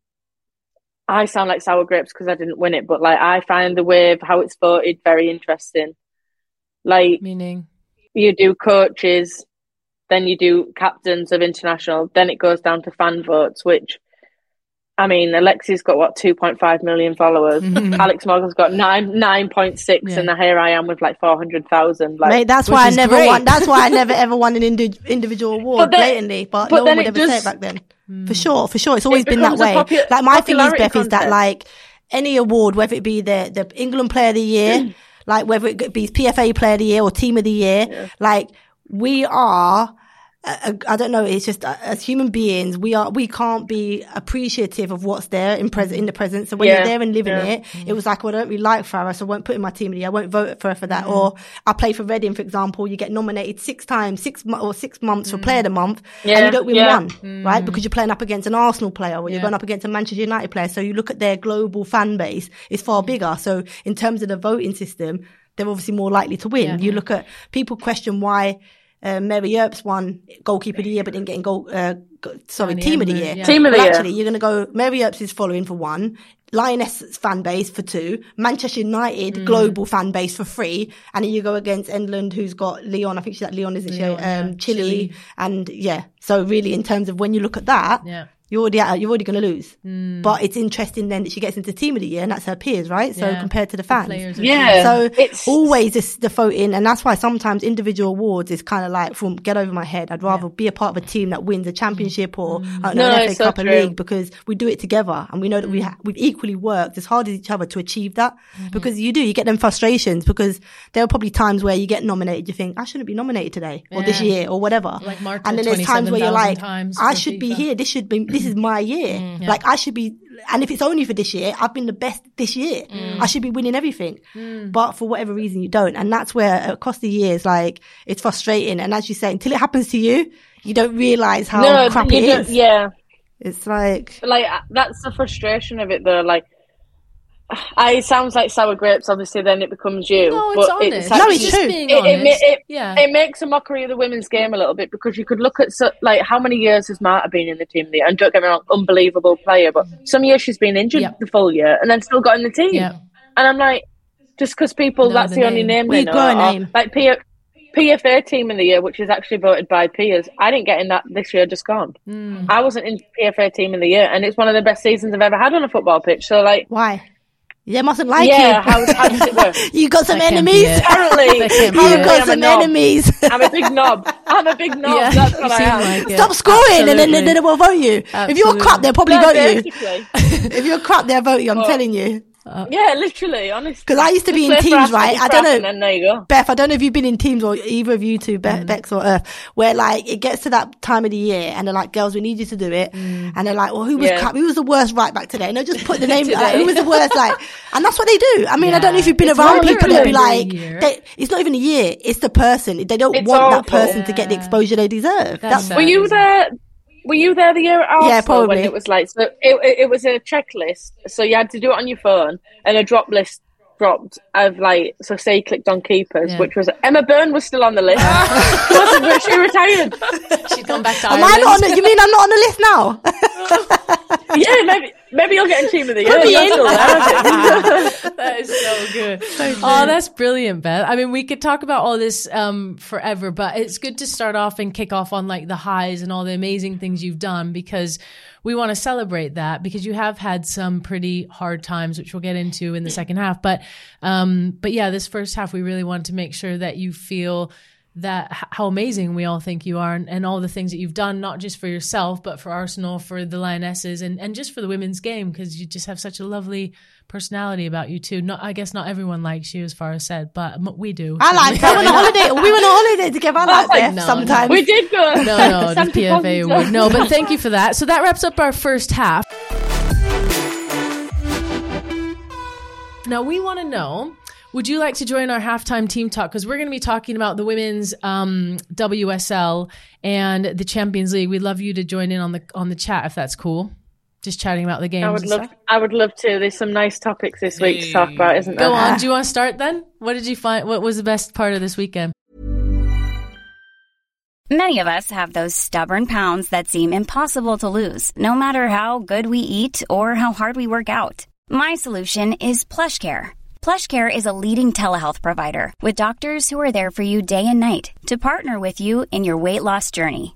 I sound like sour grapes because I didn't win it, but like I find the way of how it's voted very interesting. Like
Meaning.
You do coaches, then you do captains of international, then it goes down to fan votes, which I mean, Alexi's got what two point five million followers. Mm-hmm. Alex Morgan's got nine nine point six,
Yeah.
and here I am with like four hundred thousand. Like,
Mate, that's why I never
great.
won. That's why I never ever won an indi- individual award
But then-
blatantly. But,
but
no one would
it
ever say it back then. Mm. For sure, for sure, it's always
It
been that way.
popu-
like my thing is,
popularity
Beth, is that like any award, whether it be the the England Player of the Year, like whether it be PFA Player of the Year or Team of the Year, like we are. I don't know. It's just uh, as human beings, we are we can't be appreciative of what's there in present in the present. So when
Yeah,
you're there and living
yeah.
it, it was like, well, I don't really like Fara, so I won't put in my team of the year. I won't vote for her for that. Mm. Or I play for Reading, for example. You get nominated six times, six or six months for mm. Player of the Month, and
Yeah,
you don't win one, mm. right? Because you're playing up against an Arsenal player or you're going up against a Manchester United player. So you look at their global fan base; it's far bigger. So in terms of the voting system, they're obviously more likely to win.
Yeah.
You look at people question why. Uh, Mary Earps won goalkeeper of the year, but didn't get in goal. Uh, sorry,
Danny
team of the year.
yeah.
Team of the
Well,
year.
Actually, you're going to go. Mary Earps is following for one. Lioness fan base for two, Manchester United
Mm.
global fan base for three, and then you go against England, who's got Lyon. I think she's at Lyon, isn't she?
Lyon,
Um,
yeah.
Chile,
Chile.
and yeah. So really, in terms of when you look at that,
Yeah.
You're already at, you're already going to lose. Hmm. But it's interesting then that she gets into team of the year, and that's her peers, right? So
Yeah.
compared to the fans,
players are
Yeah.
so
It's-
always this, the voting, and that's why sometimes individual awards is kind of like from get over my head. I'd rather be a part of a team that wins a championship or I don't know,
No,
an FA
so
Cup, a
true.
league, because we do it together and we know that we hmm. ha- we've equally worked as hard as each other to achieve that. Mm-hmm. Because you do, you get them frustrations because there are probably times where you get nominated, you think I shouldn't be nominated today or this year or whatever,
Like Mark
and then there's times where you're like,
times
I
for
should be here. This should be this is my year. Mm. Like I should be, and if it's only for this year, I've been the best this year. Mm. I should be winning everything. Mm. But for whatever reason, you don't, and that's where across the years, like it's frustrating. And as you say, until it happens to you, you don't realize how
no,
crap
you
it
don't-
is.
Yeah,
It's like
like uh, that's the frustration of it, though. Like, I it sounds like sour grapes. Obviously, then it becomes you.
No, it's
but
honest.
No,
actually-
it's
just
true.
being
It, it,
honest.
ma- it,
yeah.
it makes a mockery of the women's game a little bit because you could look at so, like how many years has Marta been in the team there? And don't get me wrong, unbelievable player, but some years she's been injured
Yeah.
the full year and then still got in the team.
Yeah.
And I'm like, just because people,
Know
that's
the
the, only
name.
name
We
they know.
grow a
or,
name.
Like P- PFA team in the year, which is actually voted by peers. I didn't get in that this year, just gone.
Hmm.
I wasn't in PFA team in the year, and it's one of the best seasons I've ever had on a football pitch. So, like,
why? They mustn't like
yeah,
you.
how, how does it work?
you got some
That
enemies.
Apparently,
That can't be
you
it.
apparently
got
I'm
some enemies.
I'm a big knob. I'm a big knob.
Yeah,
That's what I am.
like.
Stop scoring, and then, then, then they will vote you. If you're crap, they'll probably
No,
vote you. If you're crap, they'll vote you. I'm
Oh.
telling you.
Yeah, literally, honestly.
Because I used to be
Just
in teams, right? I don't know.
There you go.
Beth, I don't know if you've been in teams or either of you two, Be- mm. Bex or Eartha, where like it gets to that time of the year and they're like, girls, we need you to do it. Mm. And they're like, well, who was
Yeah.
Who was the worst right back today? And they'll just put the name, like, who was the worst, like, and that's what they do. I mean, I don't know if you've been
It's
around people that be like, they, it's not even a year, it's the person. They don't
It's
want that
awful.
person to get the exposure they deserve.
That's
That's.
Were you there? Were you there the year at Arsenal
Yeah, probably.
when it was like so? It, it, it was a checklist, so you had to do it on your phone, and a drop list dropped of like so. Say you clicked on keepers,
Yeah.
which was Emma Byrne was still on the list, She wasn't, but she retired.
She's gone back to
am I not on the, you mean I'm not on the list now?
Yeah, maybe maybe you'll get in team of the year.
Put me in.
that is so good. oh, that's brilliant, Beth. I mean, we could talk about all this um, forever, but it's good to start off and kick off on like the highs and all the amazing things you've done because we want to celebrate that because you have had some pretty hard times, which we'll get into in the second half. But, um, but yeah, this first half, we really want to make sure that you feel that how amazing we all think you are and, and all the things that you've done not just for yourself but for Arsenal for the Lionesses and, and just for the women's game because you just have such a lovely personality about you too not I guess not everyone likes you as far as said but m- we do
I like I went on holiday. We went on holiday together. I like
like,
no,
sometimes.
we did go.
no no the PFA award no but thank you for that so that wraps up our first half now we want to know would you like to join our halftime team talk? Because we're going to be talking about the women's um, WSL and the Champions League. We'd love you to join in on the on the chat if that's cool. Just chatting about the games.
I would
and
love.
stuff.
I would love to. There's some nice topics this week to talk about, isn't there?
Go on. Do you want to start then? What did you find? What was the best part of this weekend?
Many of us have those stubborn pounds that seem impossible to lose, no matter how good we eat or how hard we work out. My solution is PlushCare. PlushCare is a leading telehealth provider with doctors who are there for you day and night to partner with you in your weight loss journey.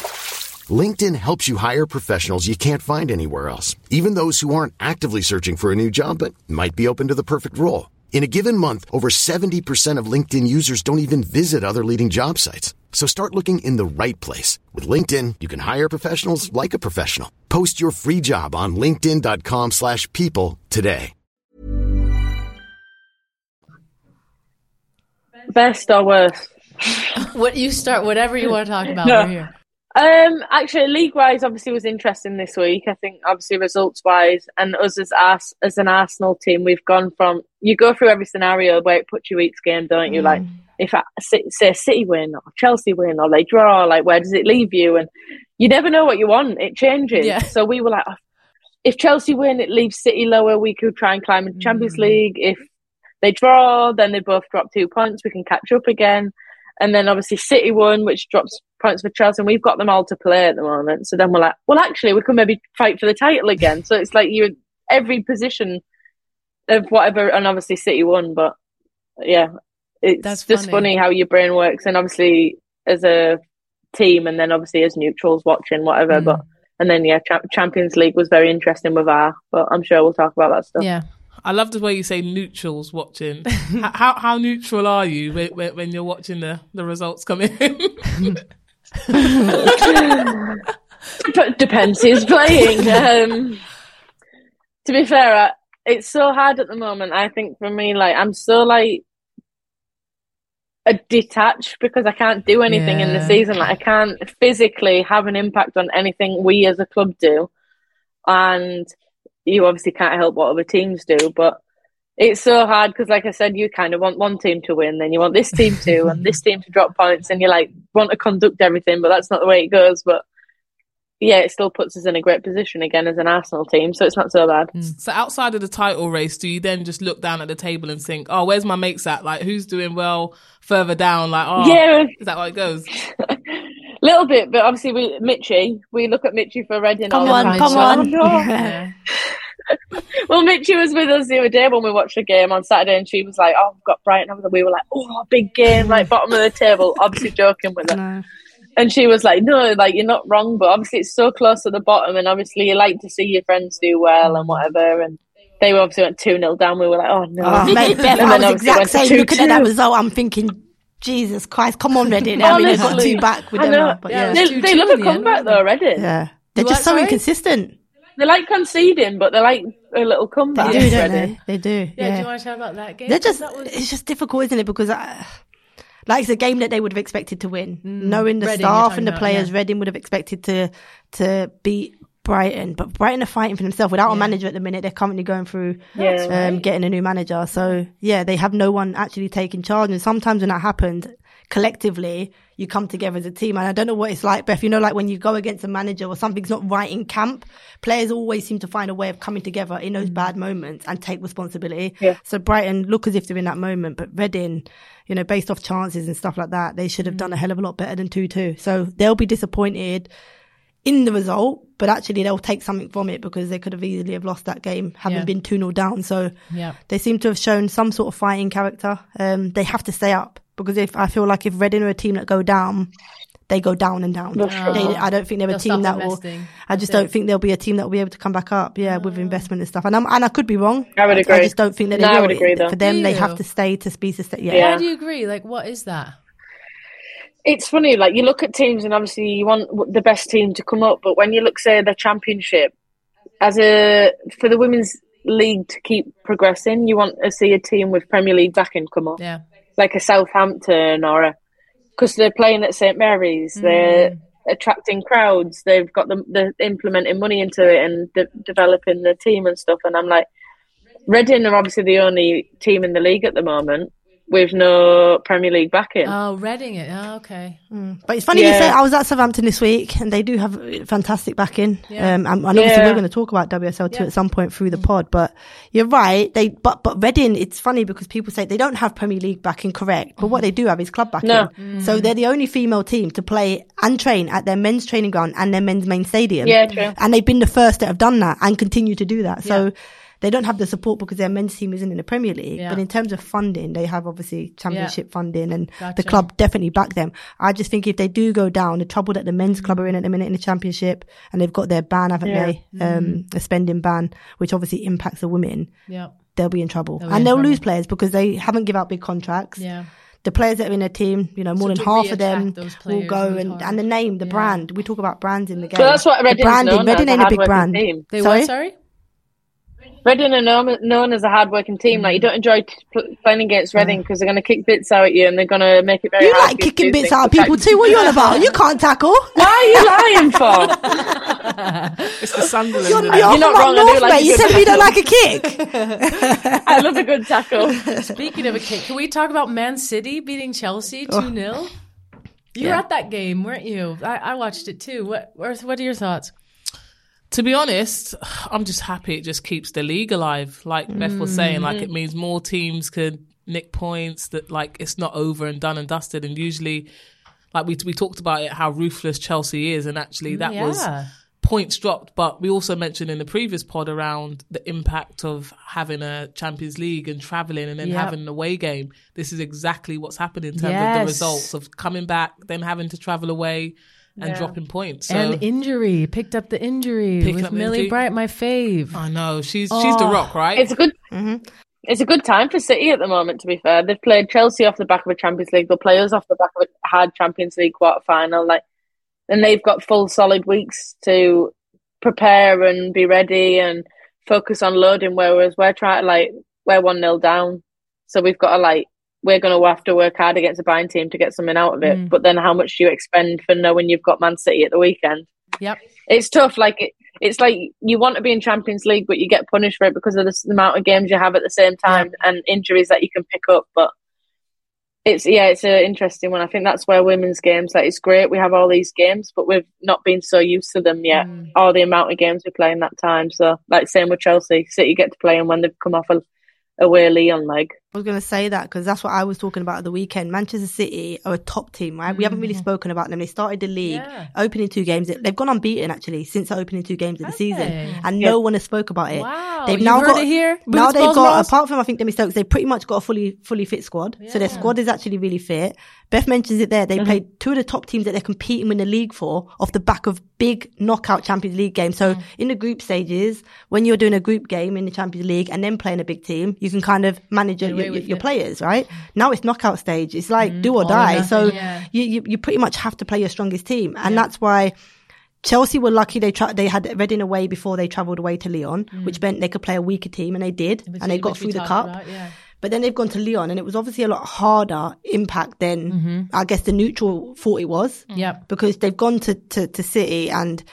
LinkedIn helps you hire professionals you can't find anywhere else, even those who aren't actively searching for a new job but might be open to the perfect role. In a given month, over 70% of LinkedIn users don't even visit other leading job sites. So start looking in the right place. With LinkedIn, you can hire professionals like a professional. Post your free job on linkedin.com slash people today.
Best or worst?
What you start, whatever you want to talk about.
No.
We're here.
Um, actually, league wise, obviously was interesting this week. I think obviously results wise, and us as Ars- as an Arsenal team, we've gone from you go through every scenario where it puts you each game, don't you? Like if I, say City win or Chelsea win or they draw, like where does it leave you? And you never know what you want; it changes.
Yeah.
So we were like, oh, if Chelsea win, it leaves City lower. We could try and climb into
Mm.
Champions League. If they draw, then they both drop two points. We can catch up again. And then obviously City won, which drops points for Chelsea, and we've got them all to play at the moment. So then we're like, well, actually, we could maybe fight for the title again. so it's like you every position of whatever, and obviously City won, but yeah, it's
That's
just
funny.
funny how your brain works, and obviously as a team, and then obviously as neutrals watching whatever,
Mm.
but. And then yeah, Cha- Champions League was very interesting with our, but I'm sure we'll talk about that stuff.
Yeah.
I love the way you say neutrals watching. How how neutral are you when, when, when you're watching the, the results come in?
Depends who's playing. Um, to be fair, I, it's so hard at the moment. I think for me, like I'm so like a detached because I can't do anything in the season. Like I can't physically have an impact on anything we as a club do, and you obviously can't help what other teams do. But it's so hard because, like I said, you kind of want one team to win, then you want this team to, and this team to drop points, and you like want to conduct everything, but that's not the way it goes. But yeah, it still puts us in a great position again as an Arsenal team, so it's not so bad. Mm.
so outside of the title race, do you then just look down at the table and think, oh, where's my mates at? Like who's doing well further down? Like, oh,
Yeah,
is that how it goes?
little bit, but obviously we Mitchie, we look at Mitchy for Reading.
Come
all
on,
the time.
come
So,
on.
Yeah.
Well, Mitchie was with us the other day when we watched the game on Saturday, and she was like, "Oh, I've got Brighton." over there." We were like, "Oh, big game!" Like bottom of the table, obviously joking with her.
No.
And she was like, "No, like you're not wrong, but obviously it's so close to the bottom, and obviously you like to see your friends do well and whatever." And they were obviously went two 0 down. We were like, "Oh no!"
Oh, mate, Beth,
And
I was
obviously
exact
went to
same. Looking at that result, I'm thinking, Jesus Christ, come on, Reading. I mean, they got
Honestly,
two back with
I
them but
Yeah,
yeah.
They, they love
in
a
the end,
comeback
wasn't
though,
it?
already.
Yeah. They're
You
just so
sorry?
inconsistent.
They like conceding, but they like a little comeback.
They do, don't they? They do.
Yeah,
Yeah.
do you want to talk about that game?
They're just,
That was-
it's just difficult, isn't it? Because, I, like, it's a game that they would have expected to win. Knowing the
Mm. Reading,
staff and the
about,
players,
yeah.
Reading would have expected to to beat Brighton. But Brighton are fighting for themselves without a manager at the minute. They're currently going through
Yeah.
um, getting a new manager. So yeah, they have no one actually taking charge. And sometimes when that happens, collectively, you come together as a team. And I don't know what it's like, Beth. You know, like when you go against a manager or something's not right in camp, players always seem to find a way of coming together in those bad moments and take responsibility.
Yeah.
So Brighton look as if they're in that moment, but Reading, you know, based off chances and stuff like that, they should have done a hell of a lot better than 2-2. So they'll be disappointed in the result, but actually they'll take something from it because they could have easily have lost that game having
Yeah.
been 2-0 down. So
Yeah.
they seem to have shown some sort of fighting character. Um, they have to stay up because if I feel like if Reading are a team that go down, they go down and down.
That's.
They, I don't think they're a
They'll
team
stop
that will. I just
That's
don't
it.
think there'll be a team that will be able to come back up. Yeah, with investment and stuff. And I'm, and I could be wrong.
I would agree.
I just don't think that they
No, I would agree, though.
For them, they have to stay to be sustain. Yeah.
Yeah.
Why do you agree? Like, what is that?
it's funny, like you look at teams and obviously you want the best team to come up, but when you look, say, the championship, as a for the women's league to keep progressing, you want to see a team with Premier League backing come up,
Yeah.
Like a Southampton or a because they're playing at St Mary's, they're hmm. attracting crowds, they've got the they're implementing money into it and de- developing the team and stuff, and I'm like, Reading are obviously the only team in the league at the moment with no Premier League backing.
Oh, Reading it. Oh, okay. Hmm.
But it's funny you say I was at Southampton this week, and they do have fantastic backing.
Yeah.
Um, and, and obviously
Yeah.
we're going to talk about WSL two
Yeah.
at some point through the pod. But you're right. They but but Reading, it's funny because people say they don't have Premier League backing, correct? But what mm. they do have is club backing.
No. Mm.
So they're the only female team to play and train at their men's training ground and their men's main stadium.
Yeah, true.
And they've been the first that have done that and continue to do that. So.
Yeah.
They don't have the support because their men's team isn't in the Premier League,
Yeah.
but in terms of funding, they have obviously championship funding, and
Gotcha.
the club definitely back them. I just think if they do go down, the trouble that the men's club are in at the minute in the championship, and they've got their ban, haven't
Yeah.
they? Um, a spending ban, which obviously impacts the women.
Yeah.
They'll be in trouble,
They'll be
and
in
they'll
trouble.
lose players because they haven't give out big contracts.
Yeah.
The players that are in a team, you know, more
So
than half of them will go,
will
and
hard.
and the name, the
Yeah.
brand. We talk about brands in the game.
So that's what
the
Reading's
branding.
known
Reading
as,
ain't
a
a big brand.
team.
They
sorry?
what? Sorry.
Reading are known, known as a hard-working team. Like you don't enjoy t- playing against Reading mm. because they're going to kick bits out at you and they're going to make it very.
You
hard
like
for you to
kicking bits out of people too. What are you on about? You can't tackle.
Why are you lying for?
It's the Sunderland.
You're, you're,
You're not wrong, do
north,
like
mate.
a
You
good
said we don't like a kick.
I love a good tackle.
Speaking of a kick, can we talk about Man City beating Chelsea 2 0? You were at that game, weren't you? I, I watched it too. What, what what are your thoughts?
To be honest, I'm just happy it just keeps the league alive. Like Beth was saying, like it mm-hmm. means more teams could nick points. That like it's not over and done and dusted. And usually, like we we talked about it, how ruthless Chelsea is, and actually that was points dropped. But we also mentioned in the previous pod around the impact of having a Champions League and traveling and then
Yep.
having an away game. This is exactly what's happened in terms of the results of coming back, then having to travel away and dropping points. So
and injury. Picked up the injury
Picking
with Millie
injury.
Bright, my fave.
I know she's she's the oh. rock, right?
It's a good. Mm-hmm. It's a good time for City at the moment. To be fair, they've played Chelsea off the back of a Champions League. They'll play us off the back of a hard Champions League quarter final. Like, and they've got full solid weeks to prepare and be ready and focus on loading. Whereas we're trying to like we're one 0 down, so we've got to like we're going to have to work hard against a Bayern team to get something out of it. Mm. But then, how much do you expend for knowing you've got Man City at the weekend?
Yep.
it's tough. Like it, it's like you want to be in Champions League, but you get punished for it because of the, amount of games you have at the same time and injuries that you can pick up. But it's yeah, it's an interesting one. I think that's where women's games like it's great. We have all these games, but we've not been so used to them yet. Mm. All the amount of games we play in that time. So like same with Chelsea, City get to play them when they've come off a away Lyon leg.
I was going to say that because that's what I was talking about at the weekend. Manchester City are a top team, right? We haven't really mm. spoken about them. They started the league,
Yeah.
opening two games. They've gone unbeaten actually since the opening two games of the season,
they?
and no one has spoke about it.
Wow.
They've
You've
now
heard
got
it here?
now
Boots,
they've
balls,
got
balls?
apart from I think Demi Stokes, they pretty much got a fully fully fit squad. So their squad is actually really fit. Beth mentions it there. They mm-hmm. played two of the top teams that they're competing with in the league for off the back of big knockout Champions League games. So mm. in the group stages, when you're doing a group game in the Champions League and then playing a big team, you can kind of manage your, your, your players, right? Now it's knockout stage. It's like do or die.
nothing,
so
yeah.
you, you you pretty much have to play your strongest team, and that's why. Chelsea were lucky they tra- they had Reading away before they travelled away to Lyon, which meant they could play a weaker team, and they did,
Which
and they got through the cup.
about, yeah.
But then they've gone to Lyon, and it was obviously a lot harder impact than
Mm-hmm.
I guess the neutral thought it was.
Yep.
Because they've gone to, to, to City, and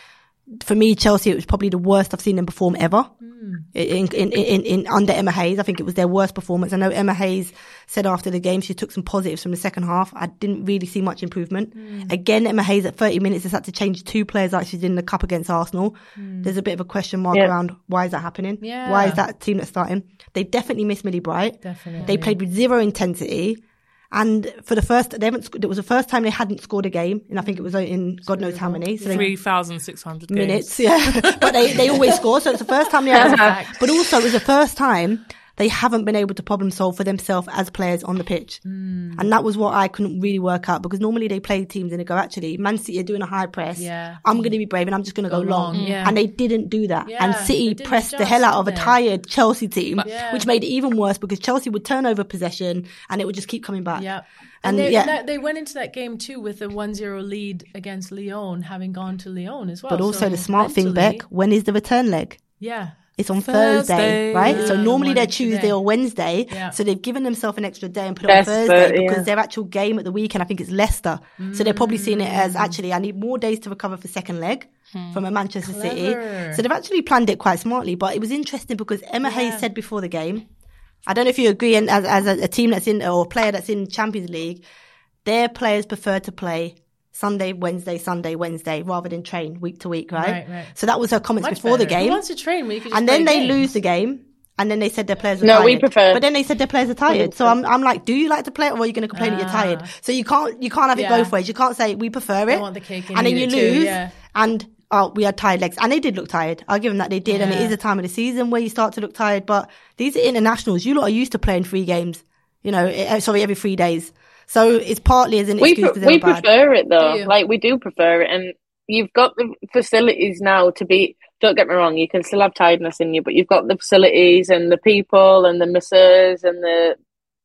for me, Chelsea, it was probably the worst I've seen them perform ever.
Hmm.
In, in, in, in, under Emma Hayes, I think it was their worst performance. I know Emma Hayes said after the game she took some positives from the second half. I didn't really see much improvement.
Hmm.
Again, Emma Hayes at 30 minutes has had to change two players like she did in the cup against Arsenal. There's a bit of a question mark around why is that happening?
Yeah.
Why is that team that's starting? They definitely missed Millie Bright.
Definitely.
They played with zero intensity. And for the first, they haven't, it was the first time they hadn't scored a game. And I think it was in God knows how many. So
Three thousand six hundred
minutes, yeah. but they, they always score. So it's the first time they but also it was the first time they haven't been able to problem solve for themselves as players on the pitch. Hmm. And that was what I couldn't really work out because normally they play teams and they go, actually, Man City are doing a high press.
Yeah.
I'm going to be brave and I'm just going to go, long.
long, yeah.
And they didn't do that.
Yeah. and City
pressed the hell out of a tired Chelsea team,
Yeah.
which made it even worse because Chelsea would turn over possession and it would just keep coming back.
Yep.
And
And, they,
yeah.
that, they went into that game too with a 1-0 lead against Lyon, having gone to Lyon as well.
But also
So
the smart thing, Beck, when is the return leg?
Yeah.
It's on Thursday,
Thursday.
right? so normally they're
today.
Tuesday or Wednesday.
Yeah.
So they've given themselves an extra day and put it on Thursday
but, yeah.
because their actual game at the weekend, I think it's Leicester. So they're probably seeing it as mm. actually, I need more days to recover for second leg hmm. from a Manchester
Clever.
City. So they've actually planned it quite smartly. But it was interesting because Emma Hayes said before the game, I don't know if you agree, and as, as a, a team that's in or a player that's in Champions League, their players prefer to play Sunday, Wednesday, Sunday, Wednesday, rather than train week to week, right?
Right, right.
So that was her comments
Much
before the
better. Who
game.
wants to train when you just
And then they
games?
lose the game. And then they said their players are
No,
tired.
we prefer-
But then they said their players are tired. So I'm, I'm like, do you like to play or are you going to complain that you're tired? So you can't, you can't have it
Ah. Yeah.
both ways. You can't say we prefer it.
want the cake and
and then you
it too,
lose.
yeah.
And oh, we had tired legs. And they did look tired. I'll give them that they did. And it is a time of the season where you start to look tired. But these are internationals. You lot are used to playing three games. You know, eh, sorry, every three days. So it's partly as an
we
excuse
pre-
because
we
they bad.
prefer it though. Like we do prefer it, and you've got the facilities now to be. Don't get me wrong, you can still have tiredness in you, but you've got the facilities and the people and the masseurs and the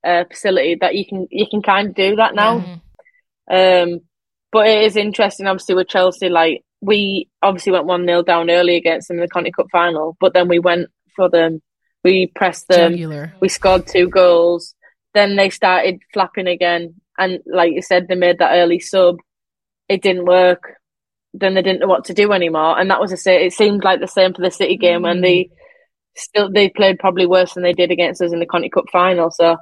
uh, facility that you can you can kind of do that now. Um, but it is interesting, obviously, with Chelsea. Like we obviously went one 0 down early against them in the Conti Cup final, but then we went for them We pressed them.
Jugular.
We scored two goals. Then they started flapping again, and like you said, they made that early sub. It didn't work. Then they didn't know what to do anymore, and that was a say. It seemed like the same for the City game, and they mm. still they played probably worse than they did against us in the Conti Cup final. So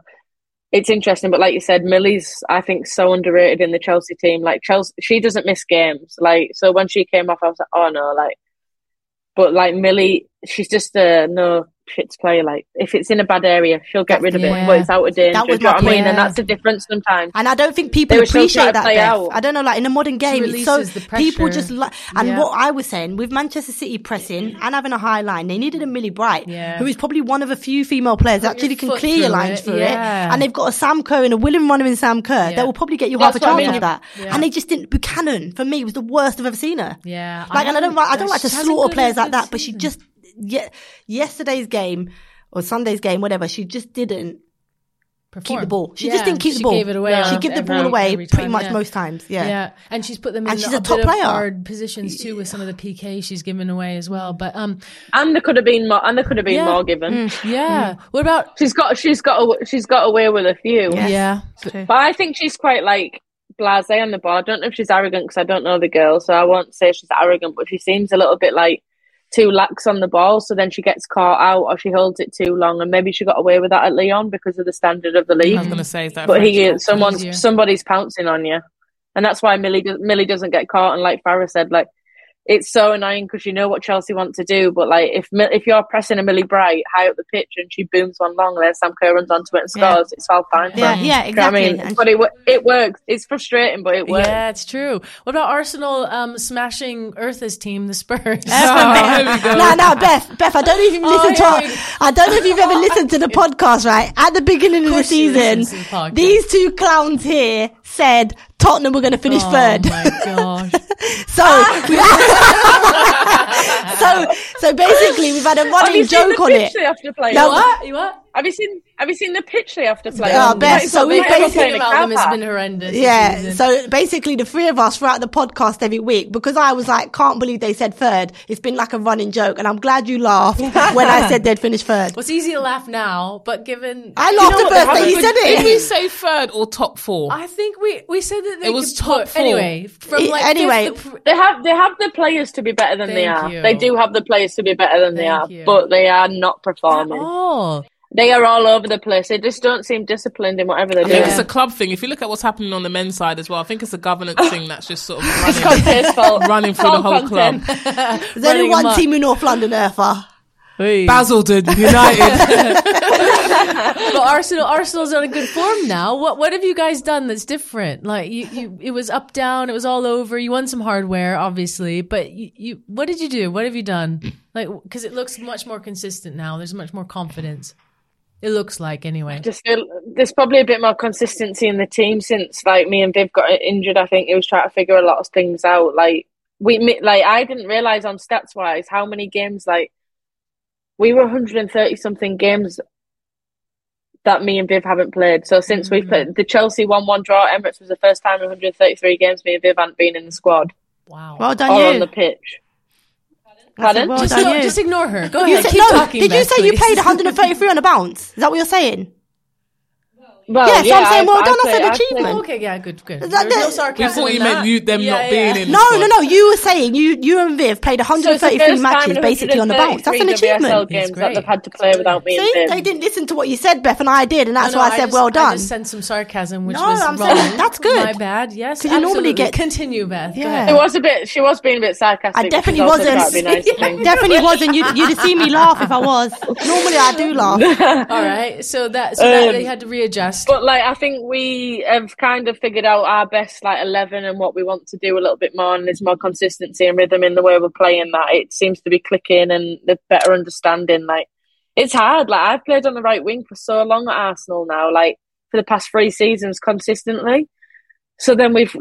it's interesting, but like you said, Millie's I think so underrated in the Chelsea team. Like Chelsea, she doesn't miss games. Like so when she came off, I was like, oh no, like. But like Millie, she's just a no shit to play. Like if it's in a bad area, she'll get rid of
Yeah.
it. But it's out of danger.
That was
do you know what I mean? And that's the difference sometimes.
And I don't think people
They
appreciate that.
play
Beth.
out.
I don't know, like in a modern game, it's so
releases the
people just like. And
Yeah.
what I was saying with Manchester City pressing and having a high line, they needed a Millie Bright,
Yeah.
who is probably one of a few female players that actually can clear your lines
it,
through
yeah.
it. And they've got a Sam Kerr and a William Runner in Sam Kerr
Yeah.
that will probably get you
That's
half a
what I
chance
mean.
off that.
Yeah.
And they just didn't. Buchanan for me was the worst I've ever seen her.
Yeah,
Like, and I don't, I don't like to slaughter players like that, but she just, yeah, yesterday's game or Sunday's game, whatever, she just didn't keep the ball. She
Yeah,
just didn't keep
she
the ball.
She gave it away
She gave the ball away
every
pretty much
yeah.
most times. Yeah.
Yeah, and she's put them in
And she's
a,
a top
bit
player.
of hard positions too with some of the PK she's given away as well. But um,
And there could have been more. And there could have been
Yeah.
more given.
yeah. What about
She's got. She's got. A, she's got away with a few.
Yes.
yeah?
True.
But I think she's quite like blasé on the ball. I don't know if she's arrogant because I don't know the girl, so I won't say she's arrogant. But she seems a little bit like too lax on the ball. So then she gets caught out or she holds it too long, and maybe she got away with that at Lyon because of the standard of the league.
I was going to say that.
But he,
culture.
someone's
easier.
somebody's pouncing on you, and that's why Millie does, Millie doesn't get caught. And like Fara said, like it's so annoying because you know what Chelsea want to do, but like if if you're pressing a Millie Bright high up the pitch and she booms one long, then Sam Kerr runs onto it and
Yeah.
scores, it's all fine.
Yeah, yeah,
Do you know I
exactly.
mean? But it it works. It's frustrating, but it works.
Yeah, it's true. What about Arsenal um, smashing Eartha's team, the Spurs?
no, no, Beth, Beth, I don't even listen
Oh, yeah,
to. I don't know if you've ever listened to the podcast. Right at the beginning of the season,
the
these two clowns here said Tottenham were going to finish
oh
third.
my gosh!
So, so, so basically, we've had a
Have
running joke
the
on it.
they have play?
No,
on?
what? You what?
Have you seen Have you seen the pitch they have to play?
Oh,
on?
Beth,
It's
so we
like
basically-
playing a
has been horrendous.
Yeah. So basically, the three of us throughout the podcast every week, because I was like, can't believe they said third. It's been like a running joke, and I'm glad you laughed when I said they'd finish third.
Well, it's easy to laugh now, but given
I
You
laughed
know
the
what,
first
they
day you
haven't-
said
Did we say third or top four?
I think we we said that they
It was top
put,
four.
anyway. From
I-
like
anyway.
fifth to pr-
They have they have the players to be better than they are.
you.
They do have the players to be better than they are,
you.
but they are not performing.
oh,
They are all over the place. They just don't seem disciplined in whatever they're
I think
doing.
it's a club thing. If you look at what's happening on the men's side as well, I think it's a governance oh. thing that's just sort of running,
Conte's
running through the
All
whole club.
content.
There's only one
amok.
team in North London, Eartha.
Basildon United.
but Arsenal Arsenal's on a good form now. What what have you guys done that's different? Like you, you it was up down, it was all over. You won some hardware, obviously, but you, you what did you do? What have you done? Like because it looks much more consistent now. There's much more confidence. It looks like anyway.
Just feel there's probably a bit more consistency in the team since like me and Viv got injured. I think he was trying to figure a lot of things out. Like we like I didn't realize on stats wise how many games like we were 130 something games that me and Viv haven't played. So since we mm. played the Chelsea one one draw, at Emirates was the first time in 133 games me and Viv hadn't been in the squad
Wow.
Well done,
or
you.
on the pitch.
I said,
Pardon?
well
just,
done,
just ignore her. Go
You
ahead.
said-
Keep
no,
talking.
did you
Beth,
say you
paid
played 133 on a bounce? Is that what you're saying?
Well,
Yeah, so I'm saying, well
I-
done,
I
that's an
I
achievement.
played-
Okay, yeah, good, good.
Is
There's
that
no
the-
We
sarcasm.
thought
in
you meant you them
Yeah,
not
yeah.
being in.
No,
squad.
no, no. You were saying you, you and Viv played
So it's the
133
first time
matches basically on the bounce. That's an achievement.
games that they've had to play without me
See, they didn't listen to what you said, Beth, and I did, and that's
No, no,
why I said,
just,
well
I
done.
just sent some sarcasm, which
No,
was
I'm
wrong.
saying that's good.
My bad. Yes,
'Cause you normally
absolutely.
get-
continue, Beth.
Yeah.
It was a bit. She was being a bit sarcastic.
I definitely wasn't.
trying to be nice to me.
definitely wasn't. You'd, you'd have seen me laugh if I was. Normally I do laugh.
All right. So that so that they had to readjust.
But like, I think we have kind of figured out our best like eleven and what we want to do a little bit more, and there's more consistency and rhythm in the way we're playing. That it seems to be clicking, and the better understanding. Like, it's hard. Like I've played on the right wing for so long at Arsenal now. Like for the past three seasons consistently. So then we've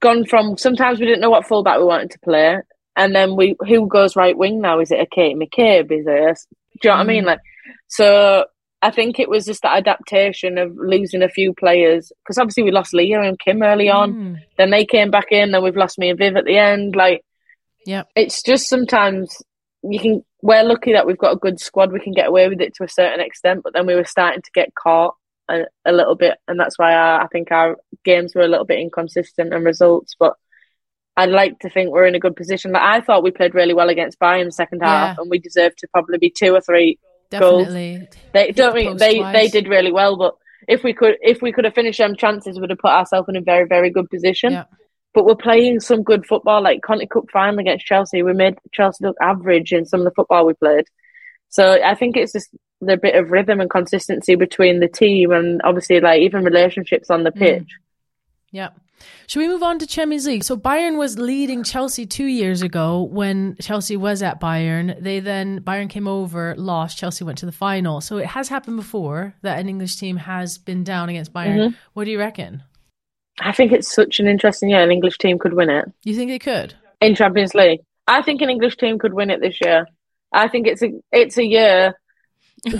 gone from sometimes we didn't know what fullback we wanted to play, and then we who goes right wing now? Is it a Katie McCabe? Is it? A, do you know what I mean? Mm. Like, so I think it was just that adaptation of losing a few players because obviously we lost Leah and Kim early on.
Mm.
Then they came back in. Then we've lost me and Viv at the end. Like
yeah,
it's just sometimes you can we're lucky that we've got a good squad. We can get away with it to a certain extent, but then we were starting to get caught a, a little bit, and that's why I, I think our games were a little bit inconsistent and results. But I'd like to think we're in a good position. Like I thought we played really well against Bayern second half,
Yeah.
and we deserved to probably be two or three goals. They don't mean they
twice.
they did really well, but if we could if we could have finished them chances, we'd have put ourselves in a very very good position.
Yeah.
But we're playing some good football, like Conti Cup final against Chelsea. We made Chelsea look average in some of the football we played. So I think it's just the bit of rhythm and consistency between the team, and obviously like even relationships on the
Mm.
pitch.
Yeah. Should we move on to Champions League? So Bayern was leading Chelsea two years ago when Chelsea was at Bayern. They then Bayern came over, lost. Chelsea went to the final. So it has happened before that an English team has been down against Bayern.
Mm-hmm.
What do you reckon?
I think it's such an interesting year. An English team could win it
You think they could?
in Champions League. I think an English team could win it this year. I think it's a it's a year.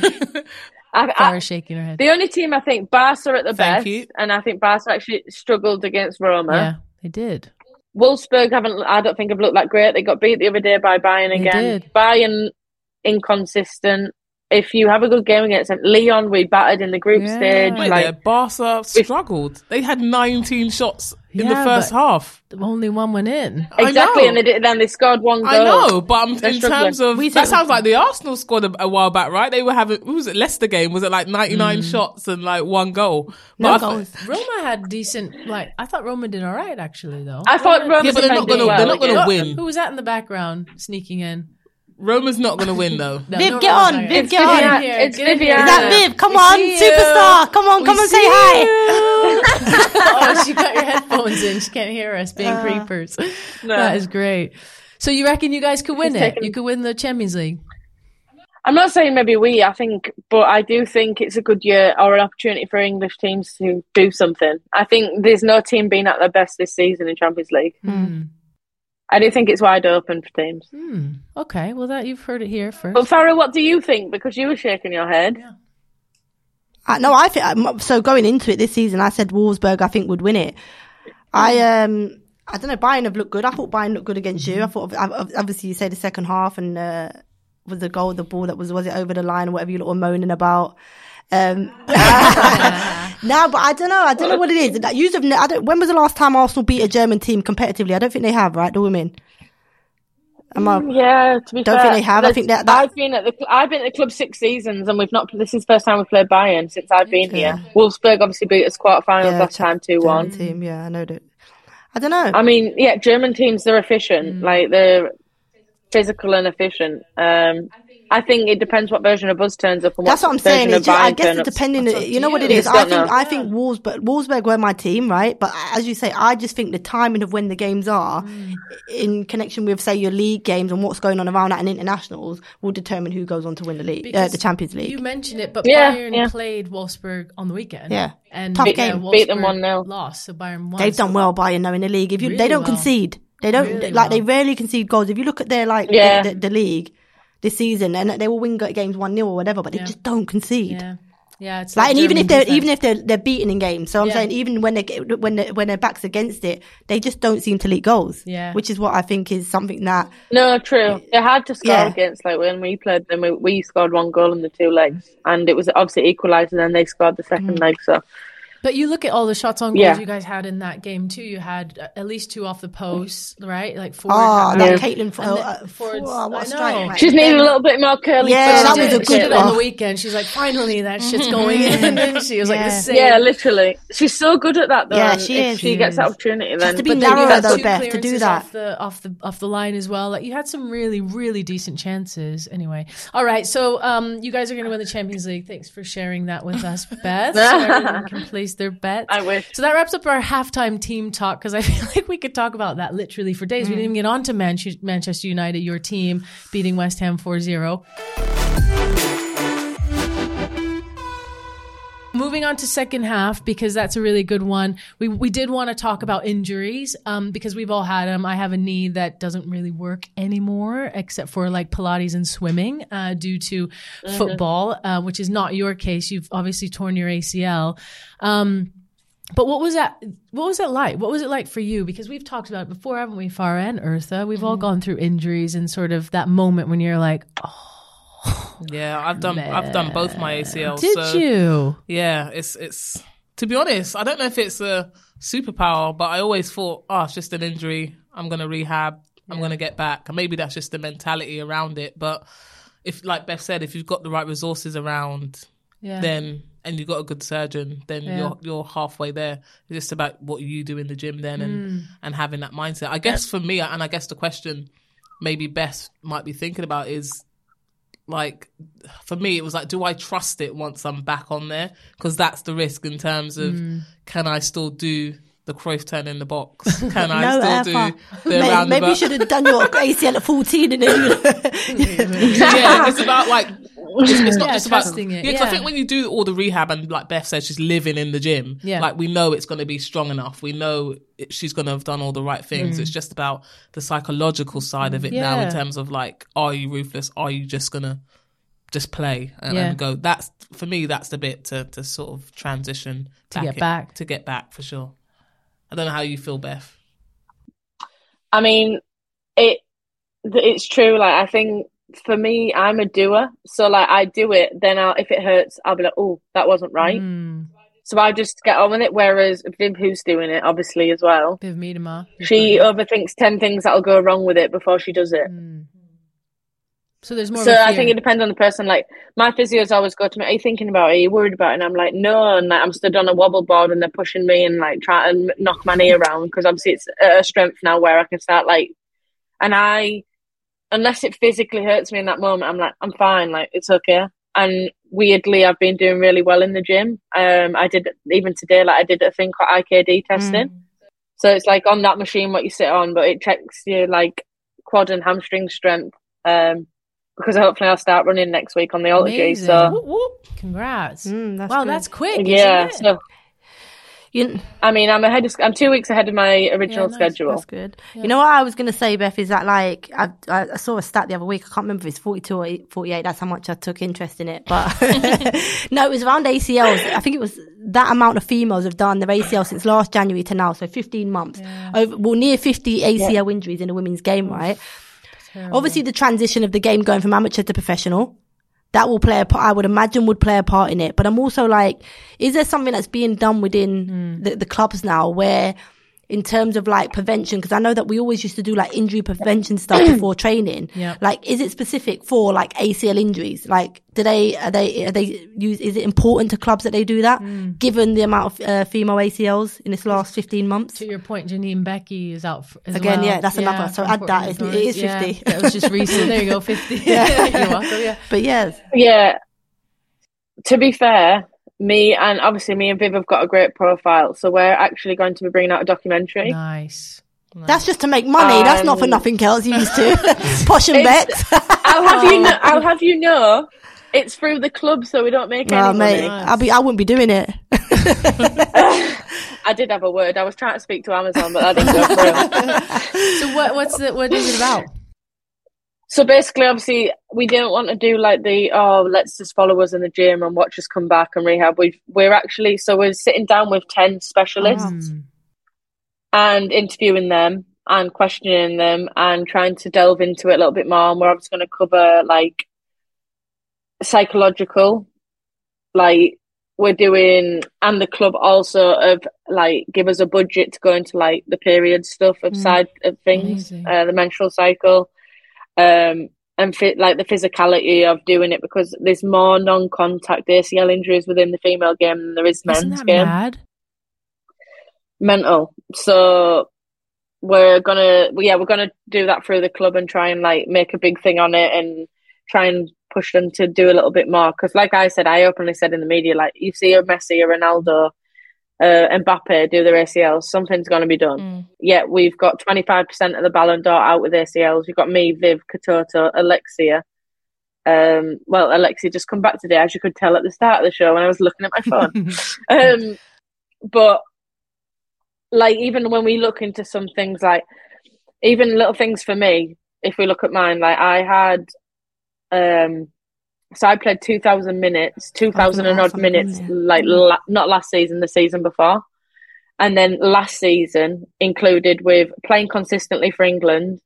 I, I,
shaking her head.
the only team I think Barca are at the
Thank
best,
you.
and I think Barca actually struggled against Roma.
yeah, they did.
Wolfsburg haven't. I don't think have looked that great. They got beat the other day by Bayern
They
again.
did.
Bayern inconsistent. If you have a good game against them, Lyon we battered in the group
Yeah.
stage.
Wait
like
there, Barca struggled. They had 19 shots in the first
but-
half.
Only one went in.
Exactly, and they did, then they scored one goal.
I know, but I'm, in
struggling.
terms of
We
that
said-
sounds like the Arsenal scored a, a while back, right? They were having who was it Leicester game? Was it like 99 mm. shots and like one goal?
No
But I-
goals.
Roma had decent. Like I thought Roma did all right actually though.
I thought Roma
Yeah, but they're not gonna-
well
they're not gonna
against
win.
Who was that in the background sneaking in?
Roma's not going to win though.
No,
Viv, get on. Viv,
It's
get on.
Here.
It's
Get in
Vivian.
here.
Is that Viv? Come on, superstar. Come on,
We
come and say
see
hi.
oh, she got your headphones in. She can't hear us being uh. creepers. That is great. So you reckon you guys could win
She's
it?
taken-
You could win the Champions League.
I'm not saying maybe we. I think, but I do think it's a good year or an opportunity for English teams to do something. I think there's no team being at their best this season in Champions League. Hmm. I do think it's wide open for teams.
Hmm. Okay. Well, that you've heard it here first.
But Fara, what do you think? Because you were shaking your head.
Uh, no, I think um, so. Going into it this season, I said Wolfsburg. I think would win it. I um, I don't know. Bayern have looked good. I thought Bayern looked good against you. I thought ob- ob- obviously you say the second half and uh, was the goal, the ball that was was it over the line or whatever you were moaning about. Um, no, but I don't know. I don't know what it is. That I don't. When was the last time Arsenal beat a German team competitively? I don't think they have. Right, the women. Am I-
Yeah, to be
Don't
fair,
think they have. I think that, that,
I've been at the I've been at the club six seasons, and we've not. This is the first time we've played Bayern since I've been here. Wolfsburg obviously beat us quarterfinals
Yeah,
last time two one.
team. Yeah, I know that. I don't know.
I mean, yeah, German teams they're efficient,
Mm.
like they're physical and efficient. Um, I think it depends what version of Buzz turns up and
That's
what
what I'm saying.
version
just, I guess it's depending.
That's up
You know what it is. I think.
know.
I think Wolfsburg, Wolfsburg were my team, right? But as you say, I just think the timing of when the games are,
Mm.
in connection with say your league games and what's going on around that and internationals, will determine who goes on to win the league, uh, the Champions League.
You mentioned it, but
Yeah,
Bayern
yeah.
played Wolfsburg on the weekend.
Yeah.
and
Tough game.
Beat them 1-0.
Lost, so Bayern won.
They've
so-
done well Bayern now in the league. If you,
Really
they don't
well.
concede. They don't
Really
like. They rarely concede goals. If you look at their like
Yeah.
the, the, the league this season, and they will win games one 0 or whatever, but they
Yeah.
just don't concede.
Yeah, yeah. It's
Like, and even if they're
defense.
even if they're they're beaten in games, so I'm
Yeah.
saying even when they get when they, when their backs against it, they just don't seem to leak goals.
Yeah.
which is what I think is something that
No, true. They had to score
Yeah.
against. Like when we played them, we, we scored one goal in the two legs, and it was obviously equalised, and then they scored the second
Mm.
leg. So
But you look at all the shots on goals
Yeah.
you guys had in that game too. You had uh, at least two off the post, right? Like four.
oh
had-
that
Yeah.
Caitlin
And
oh,
the
uh,
forwards-
oh, what
I
a strike!
know.
right?
she's needed a little bit more curly.
Yeah, that
to
was a
get
She did
good
it on the weekend. She's like, finally, that shit's going in, didn't she? It was like the
Yeah.
same.
Yeah, literally. She's so good at that, though.
Yeah, she is.
She
She
gets that
is.
opportunity. Then, Just
to be
but then
narrower
you
though, Beth, to do that.
off the off the off the line as well. Like you had some really really decent chances. Anyway, all right. So um, you guys are going to win the Champions League. Thanks for sharing that with us, Beth. so everyone can place their bets.
I wish.
So that wraps up our halftime team talk because I feel like we could talk about that literally for days. We mm. didn't even get on to Manche- Manchester United, your team beating West Ham 4-0. Moving on to second half because that's a really good one. We we did want to talk about injuries um, because we've all had them. I have a knee that doesn't really work anymore except for like Pilates and swimming uh, due to football, uh, which is not your case. You've obviously torn your ACL. Um, But what was that? What was it like? What was it like for you? Because we've talked about it before, haven't we, Fara and Eartha? We've
Mm-hmm.
all gone through injuries and sort of that moment when you're like, oh,
Yeah, I've done I've done both my ACLs.
did
so,
you?
Yeah, it's it's to be honest, I don't know if it's a superpower, but I always thought, oh, it's just an injury. I'm gonna rehab. I'm gonna get back. And maybe that's just the mentality around it. But if, like Beth said, if you've got the right resources around,
Yeah.
then and you've got a good surgeon, then
Yeah.
you're you're halfway there. It's just about what you do in the gym then, and
Mm.
and having that mindset. I guess for me, and I guess the question maybe Beth might be thinking about is like for me it was like do i trust it once i'm back on there because that's the risk in terms of
Mm.
can i still do the Cruyff turn in the box can i still
ever.
do the
Maybe,
roundabout
maybe you should have done your ACL at 14 and then
yeah it's about like it's, it's not
Yeah,
just about
trusting it,
yeah, 'cause I think when you do all the rehab and like Beth says she's living in the gym
Yeah.
like we know it's going to be strong enough we know it, she's going to have done all the right things it's just about the psychological side of it now
Mm.
In terms of like are you ruthless are you just going to just play and,
Yeah.
and go that's for me that's the bit to to sort of transition
To get
in-
back.
to get back for sure i don't know how you feel beth
I mean, it it's true. Like I think for me, I'm a doer. So like I do it, then I'll if it hurts, I'll be like, oh, that wasn't right.
Mm.
So I just get on with it. Whereas Viv, who's doing it, obviously as well,
Viv Miedema.
she overthinks ten things that'll go wrong with it before she does it.
Mm. So there's more.
So I think it depends on the person. Like my physios always go to me, "Are you thinking about it? Are you worried about it?" And I'm like, "No." And like, I'm stood on a wobble board, and they're pushing me and like trying to knock my knee around because obviously it's a strength now where I can start like, and I, unless it physically hurts me in that moment, I'm like, I'm fine. Like it's okay. And weirdly, I've been doing really well in the gym. Um, I did even today, like I did a thing called IKD testing. So it's like on that machine what you sit on, but it checks your like quad and hamstring strength. Um, because hopefully I'll start running next week on the Ology.
Amazing.
So
Whoop, whoop. Congrats.
Mm, that's
wow,
good.
that's quick.
yeah,
isn't it?
so
you,
I mean I'm ahead. Of, I'm two weeks ahead of my original
nice.
schedule.
That's good. You know what I was going to say, Beth, is that like, I, I I saw a stat the other week. I can't remember if it's 42 or 48. That's how much I took interest in it. But no, it was around ACLs. I think it was that amount of females have done their ACL since last January to now. So 15 months. Over, well, near 50 ACL injuries in the women's game, right? Obviously, the transition of the game going from amateur to professional. That will play a part, I would imagine would play a part in it. But I'm also like, is there something that's being done within hmm. the, the clubs now where in terms of like prevention, because I know that we always used to do like injury prevention stuff before training.
Yeah.
Like, is it specific for like ACL injuries? Like, do they, are they, are they use, is it important to clubs that they do that given the amount of uh, female ACLs in this last 15 months?
To your point, Janine Beckie is out f- as
Again,
well.
yeah, that's another- so add that,
Portland
isn't it?
Thorns.
It is
Yeah,
50.
that was just recent. There you go, 50. You're welcome, yeah.
But yes.
Yeah. To be fair, me and obviously me and Viv have got a great profile, so we're actually going to be bringing out a documentary.
Nice.
That's just to make money. That's not for
Um,
nothing else. You used to posh and
It's-
Bex.
I'll have you know. I'll have you know. It's through the club, so we don't make any
Oh, mate,
money.
I'll be. I wouldn't be doing it.
I did have a word. I was trying to speak to Amazon, but I didn't go through.
So what? What's the? What is it about?
So basically, obviously, we didn't want to do like the oh, let's just follow us in the gym and watch us come back and rehab. We we're actually so we're sitting down with ten specialists
Mm.
and interviewing them and questioning them and trying to delve into it a little bit more. And we're obviously going to cover like psychological, like we're doing, and the club also of like give us a budget to go into like the period stuff of side of things, uh, the menstrual cycle, um, and fit like the physicality of doing it because there's more non-contact ACL injuries within the female game than there is men's game
mad?
mental. So we're gonna, yeah, we're gonna do that through the club and try and like make a big thing on it and try and push them to do a little bit more. Because, like I said, I openly said in the media, like you see a Messi, a Ronaldo, uh, Mbappe do their ACLs, something's gonna be done. Yet we've got twenty five percent of the Ballon d'Or out with ACLs. We've got me, Viv, Katoto, Alexia. Um, well, Alexia just come back today, as you could tell at the start of the show when I was looking at my phone. um, but like even when we look into some things like even little things for me if we look at mine like i had um so i played 2000 minutes 2000 and odd minutes like la- not last season the season before And then last season included with playing consistently for England,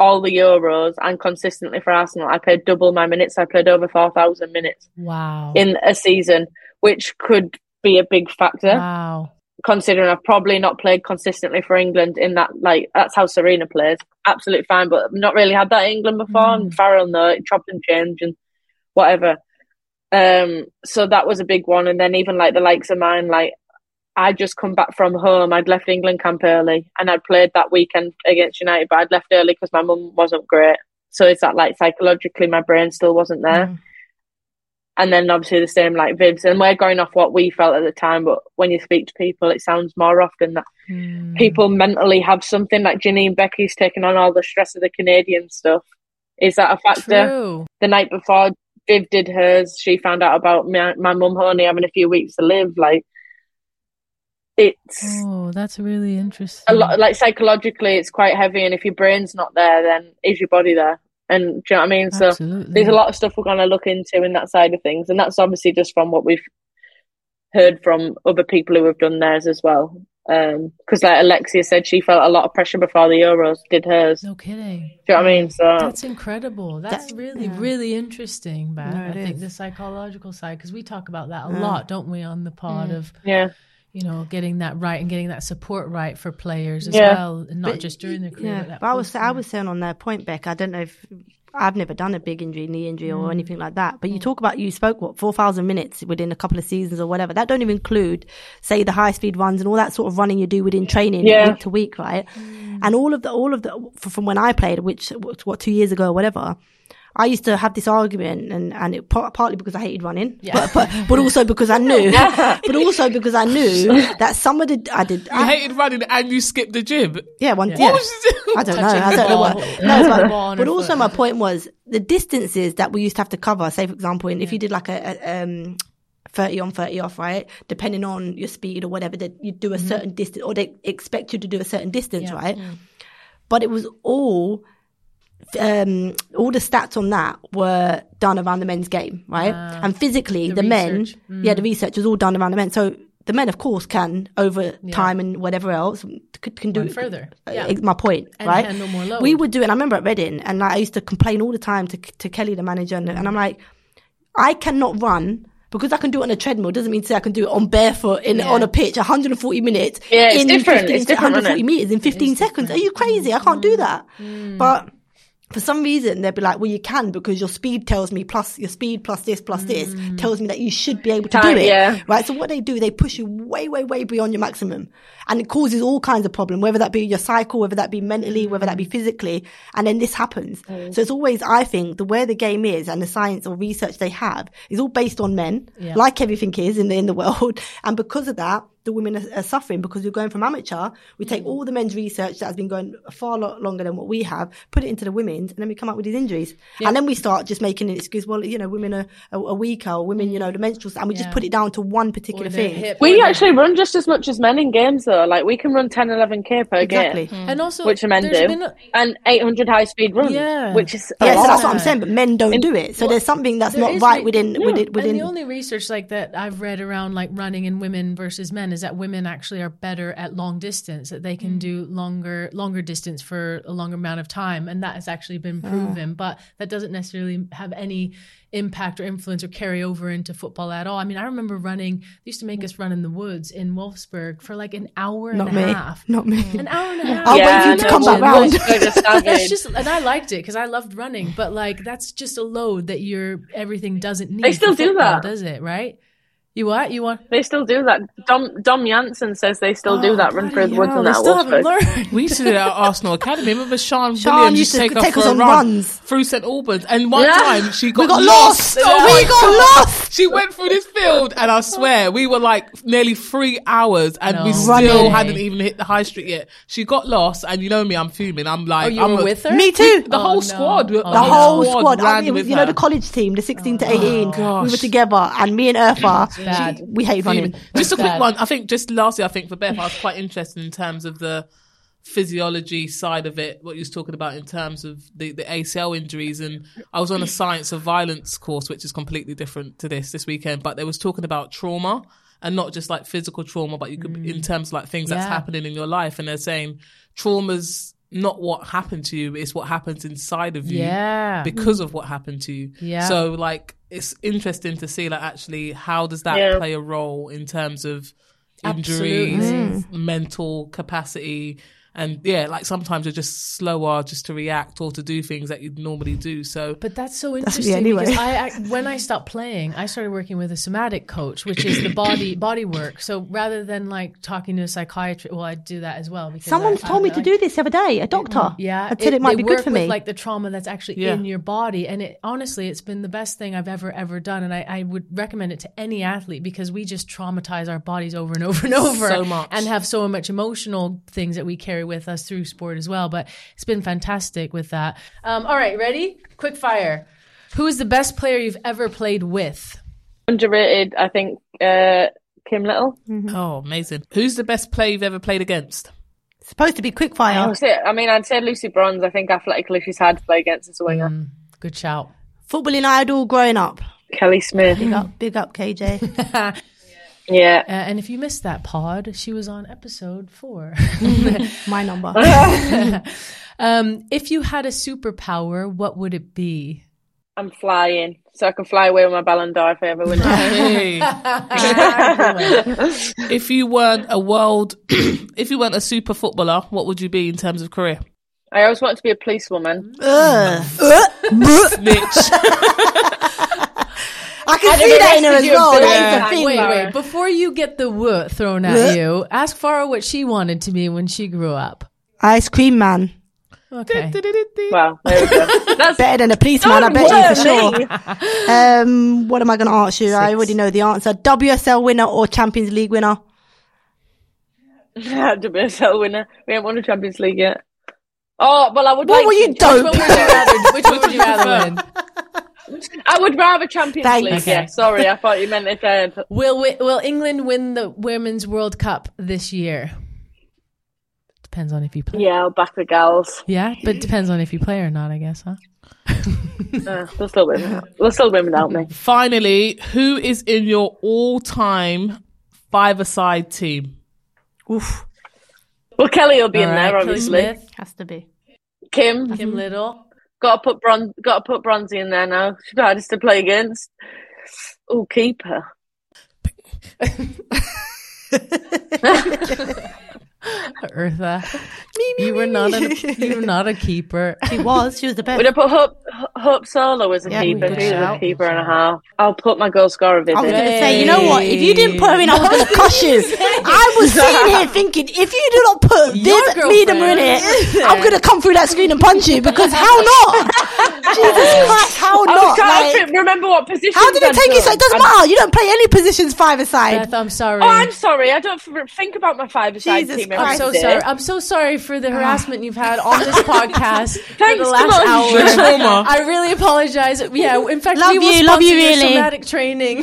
all the Euros, and consistently for Arsenal. I played double my minutes. I played over 4,000 minutes
Wow.
in a season, which could be a big factor
wow.
considering I've probably not played consistently for England in that like that's how Sarina plays. Absolutely fine, but I've not really had that in England before. And Farrell no, chopped and changed and whatever. Um, so that was a big one. And then even like the likes of mine, like I'd just come back from home. I'd left England camp early and I'd played that weekend against United, but I'd left early because my mum wasn't great. So it's that like psychologically my brain still wasn't there. And then obviously the same like Vibs. And we're going off what we felt at the time, but when you speak to people, it sounds more often that
Hmm.
people mentally have something like Janine Beckie's taking on all the stress of the Canadian stuff. Is that a factor?
True.
The night before Viv did hers, she found out about my, my mum only having a few weeks to live. Like, it's
Oh, that's really interesting.
a lot, like psychologically, it's quite heavy. And if your brain's not there, then is your body there? And do you know what I mean? So there's a lot of stuff we're going to look into in that side of things. And that's obviously just from what we've heard from other people who have done theirs as well. Um, because, like Alexia said, she felt a lot of pressure before the Euros did hers.
No kidding.
Do you know what I mean? So
That's incredible. That's really, really interesting, Matt.
No, it
I think
is.
the psychological side, because we talk about that a mm. lot, don't we, on the pod of,
yeah,
you know, getting that right and getting that support right for players as
Yeah.
well, and not just during their career.
Yeah,
but that
but I was I was saying on that point, Beck. I don't know if I've never done a big injury, knee injury,
Mm.
or anything like that. But you talk about you spoke what four thousand minutes within a couple of seasons or whatever. That don't even include, say, the high speed runs and all that sort of running you do within training
Yeah.
week to week, right? And all of the all of the from when I played, which what two years ago or whatever. I used to have this argument, and and it partly because I hated running, but, but but also because I knew, but also because I knew that some of the I did
You
I,
hated running and you skipped the gym.
yeah, one.
Yeah.
Yeah.
What was you doing?
I don't know. I don't know what.
ball.
No, it's like- but
her
also my point was the distances that we used to have to cover. Say, for example, in, if you did like a, a um, thirty on, thirty off, right? Depending on your speed or whatever, that you do a certain distance, or they expect you to do a certain distance,
Mm-hmm. Yeah.
Right? But it was all. Um, all the stats on that were done around the men's game, right? and physically,
the
the, men.
Mm.
yeah, the research was all done around the men. So the men, of course, can over time and whatever else can, can do
Run further.
uh,
Yeah.
my point,
And
right?
handle more load.
We would do it. I remember at Reading, and like, I used to complain all the time to to Kelly, the manager, and, and I'm like, I cannot run. Because I can do it on a treadmill doesn't mean to say I can do it on barefoot in
Yeah.
on a pitch 140 minutes.
Yeah, it's
in
different.
15
It's different,
140 meters in 15 seconds. Are you crazy? I can't do that.
Mm.
But for some reason they'd be like, well, you can because your speed tells me plus your speed plus this plus this mm. tells me that you should be able to
Time,
do it.
yeah.
Right. So what they do, they push you way, way, way beyond your maximum, and it causes all kinds of problem. Whether that be your cycle, whether that be mentally, whether that be mm. physically, and then this happens. Oh. So it's always, I think, the way the game is and the science or research they have is all based on men,
Yeah.
like everything is in the in the world, and because of that. The women are, are suffering because we're going from amateur. We take mm. all the men's research that has been going far lot longer than what we have, put it into the women's, and then we come up with these injuries. And then we start just making an excuse. Well, you know, women are, are, are weaker, or women, mm. you know, the menstrual, and we just put it down to one particular thing.
hip,
we actually run just as much as men in games though. Like we can run 10, 11 k per
Exactly.
game,
and also
which the men
there's
do,
a-
and eight hundred high speed runs,
Yeah.
which is a
Yeah, so that's what I'm saying. But men don't do it. So there's something that's
There
not
is
right
re-
within within within.
And the only research like that I've read around like running in women versus men is that women actually are better at long distance, that they can
Mm.
do longer longer distance for a longer amount of time, and that has actually been
Ah.
proven. But that doesn't necessarily have any impact or influence or carry over into football at all. I mean, I remember running. They used to make us run in the woods in Wolfsburg for like an hour
not
and a
me.
half.
Not me.
An hour and a half.
I'll wait for you to come back
well,
round.
Wolfsburg are savage.
It's just, and I liked it because I loved running. But like, that's just a load that your everything doesn't need.
They still do
football,
that.
does it? Right? You what? You want?
They still do that. Dom Dom Janssen says they still do that. Run through the woods
Oh,
and
they
that. at
still haven't learned.
We used to do it at Arsenal Academy. Remember Sean,
Sean
Williams
used to
take,
take us on
run
runs.
through St Albans, and one
Yeah.
time she got,
we got
lost.
lost.
Oh
we got lost.
She went through this field, and I swear we were like nearly three hours, and we still
way.
hadn't even hit the high street yet. She got lost, and you know me, I'm fuming. I'm oh, like,
Oh, you
I'm
were
a-
with her?
Me too.
Oh, the
Oh,
whole
no.
squad,
Oh,
the
The whole
squad
squad. I mean, it was,
with
you know, the college team, the 16 to 18. we were together, and me and Eartha,
bad.
we hate running.
Just a quick
bad.
one. I think just lastly, I think for Beth, I was quite interested in terms of the physiology side of it. What you was talking about in terms of the, the ACL injuries, and I was on a science of violence course, which is completely different to this this weekend. But they was talking about trauma and not just like physical trauma, but you could in mm. terms of like things that's happening in your life. And they're saying trauma's not what happened to you, it's what happens inside of you
Yeah.
because of what happened to you.
Yeah.
So like it's interesting to see like actually how does that
Yeah.
play a role in terms of injuries,
Absolutely. Mm.
mental capacity. And yeah, like sometimes you're just slower just to react or to do things that you'd normally do. So
But that's so
me
interesting
anyway.
because I, I when I stopped playing, I started working with a somatic coach, which is the body body work. So rather than like talking to a psychiatrist, well, I do that as well. Because
Someone's
I,
told me
I-
to do this the other day. A doctor. Mm-hmm.
Yeah,
I said it, might be good
work
for
with,
me.
Like the trauma that's actually
Yeah.
in your body, and it honestly, it's been the best thing I've ever ever done, and I, I would recommend it to any athlete because we just traumatize our bodies over and over and over,
So much.
and have so much emotional things that we carry with us through sport as well. But it's been fantastic with that. Um, all right, ready? Quick fire. Who is the best player you've ever played with?
Underrated, I think. Uh, Kim Little.
oh, amazing. Who's the best player you've ever played against?
supposed to be quick fire.
would say- I mean, I'd say Lucy Bronze. I think athletically she's had to play against as a winger.
Mm, good shout.
Footballing idol growing up.
Kelly Smith.
Big up, big up, KJ.
Yeah.
Uh, and if you missed that pod, she was on episode four.
My number.
Um, if you had a superpower, what would it be?
I'm flying, so I can fly away with my Ballon d'Or if I ever win.
Hey. if you weren't a world, if you weren't a super footballer, what would you be in terms of career?
I always wanted to be a policewoman.
Ugh.
Snitch.
I can
I'd
see that in her as well.
and
That is
put
the
you
thing.
Wait,
Fara.
wait. Before you get the woo thrown at you, ask Fara what she wanted to be when she grew up.
Ice cream man.
Okay.
Well, there we go. That's
Better than a policeman, I bet you for sure. Um, what am I going to ask you? I already know the answer. WSL winner or Champions League winner?
WSL winner. We haven't won a Champions League yet. Oh, well, I would
What
like
were you
to-
dope?
Which one would you rather? Which one would you rather win?
I would rather Champions
Thanks.
League.
Okay.
Yeah, sorry, I thought you meant if uh,
Will wi- Will England win the Women's World Cup this year? Depends on if you play.
Yeah, I'll back the gals.
Yeah, but depends on if you play or not, I guess, huh?
Uh, they'll still win. They'll still win without me.
Finally, who is in your all-time five-a-side team?
Oof.
Well, Kelly will be in
All right,
there,
Kelly
obviously.
Smith,
Has to be.
Kim,
Kim Little.
got to put bron- got to put Bronzy in there now. She's the hardest to play against. Oh, keeper.
Eartha. You were not a you were not a keeper.
She was. She was the best.
Would I put Hope, Hope Solo as a
Yeah,
keeper?
good
She's a keeper and a half. I'll put my goal scorer
I was going to say, you know what? If you didn't put her in, I was going to cuss you. I was sitting here thinking, if you do not put
Your
Viv Miedema in it, I'm going to come through that screen and punch you because how not? Jesus Christ, how
I was
not?
trying
Like,
to remember what position.
how did it take you so? It doesn't matter. You don't play any positions five aside.
Beth, I'm sorry.
Oh, I'm sorry. I don't f- think about my five-a-side
Jesus
team.
I'm so
day.
sorry. I'm so sorry for the ah. harassment you've had on this podcast for
Thanks,
the last
come on.
hour.
Trauma.
I really apologize. Yeah, in fact,
Love
we will
you,
sponsor
love you,
your
really.
somatic training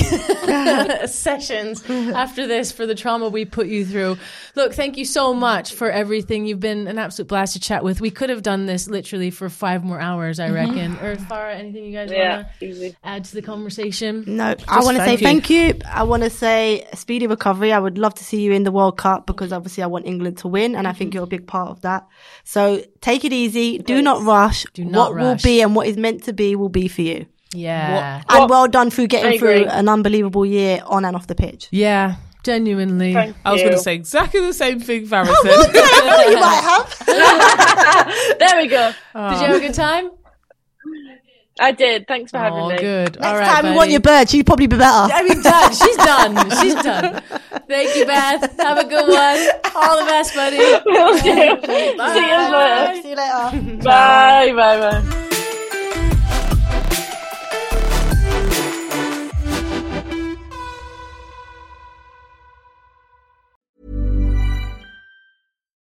sessions after this for the trauma we put you through. Look, thank you so much for everything. You've been an absolute blast to chat with. We could have done this literally for five more hours, I mm-hmm. reckon. Earth, Fara, anything you guys
Yeah,
want
easy.
to add to the conversation?
No, I want to say
thank you.
thank you. I want to say speedy recovery. I would love to see you in the World Cup because obviously I want England to win, and I think mm-hmm. you're a big part of that. So take it easy. Do not rush.
Do not
what will be and what is meant to be will be for you.
Yeah.
And well done through getting through an unbelievable year on and off the pitch.
Yeah, genuinely.
Thank
I was going to say exactly the same thing Fara
Oh,
said.
you might have.
There we go.
Did you have a good ah. time?
I did. Thanks for having
Oh,
me.
good.
Next
All right,
time we want your bird, she'd probably be better.
I mean, done. She's done. She's done. Thank you, Beth. Have a good one. All the best, buddy.
Will do. See you later.
See you later.
Bye. Bye. Bye.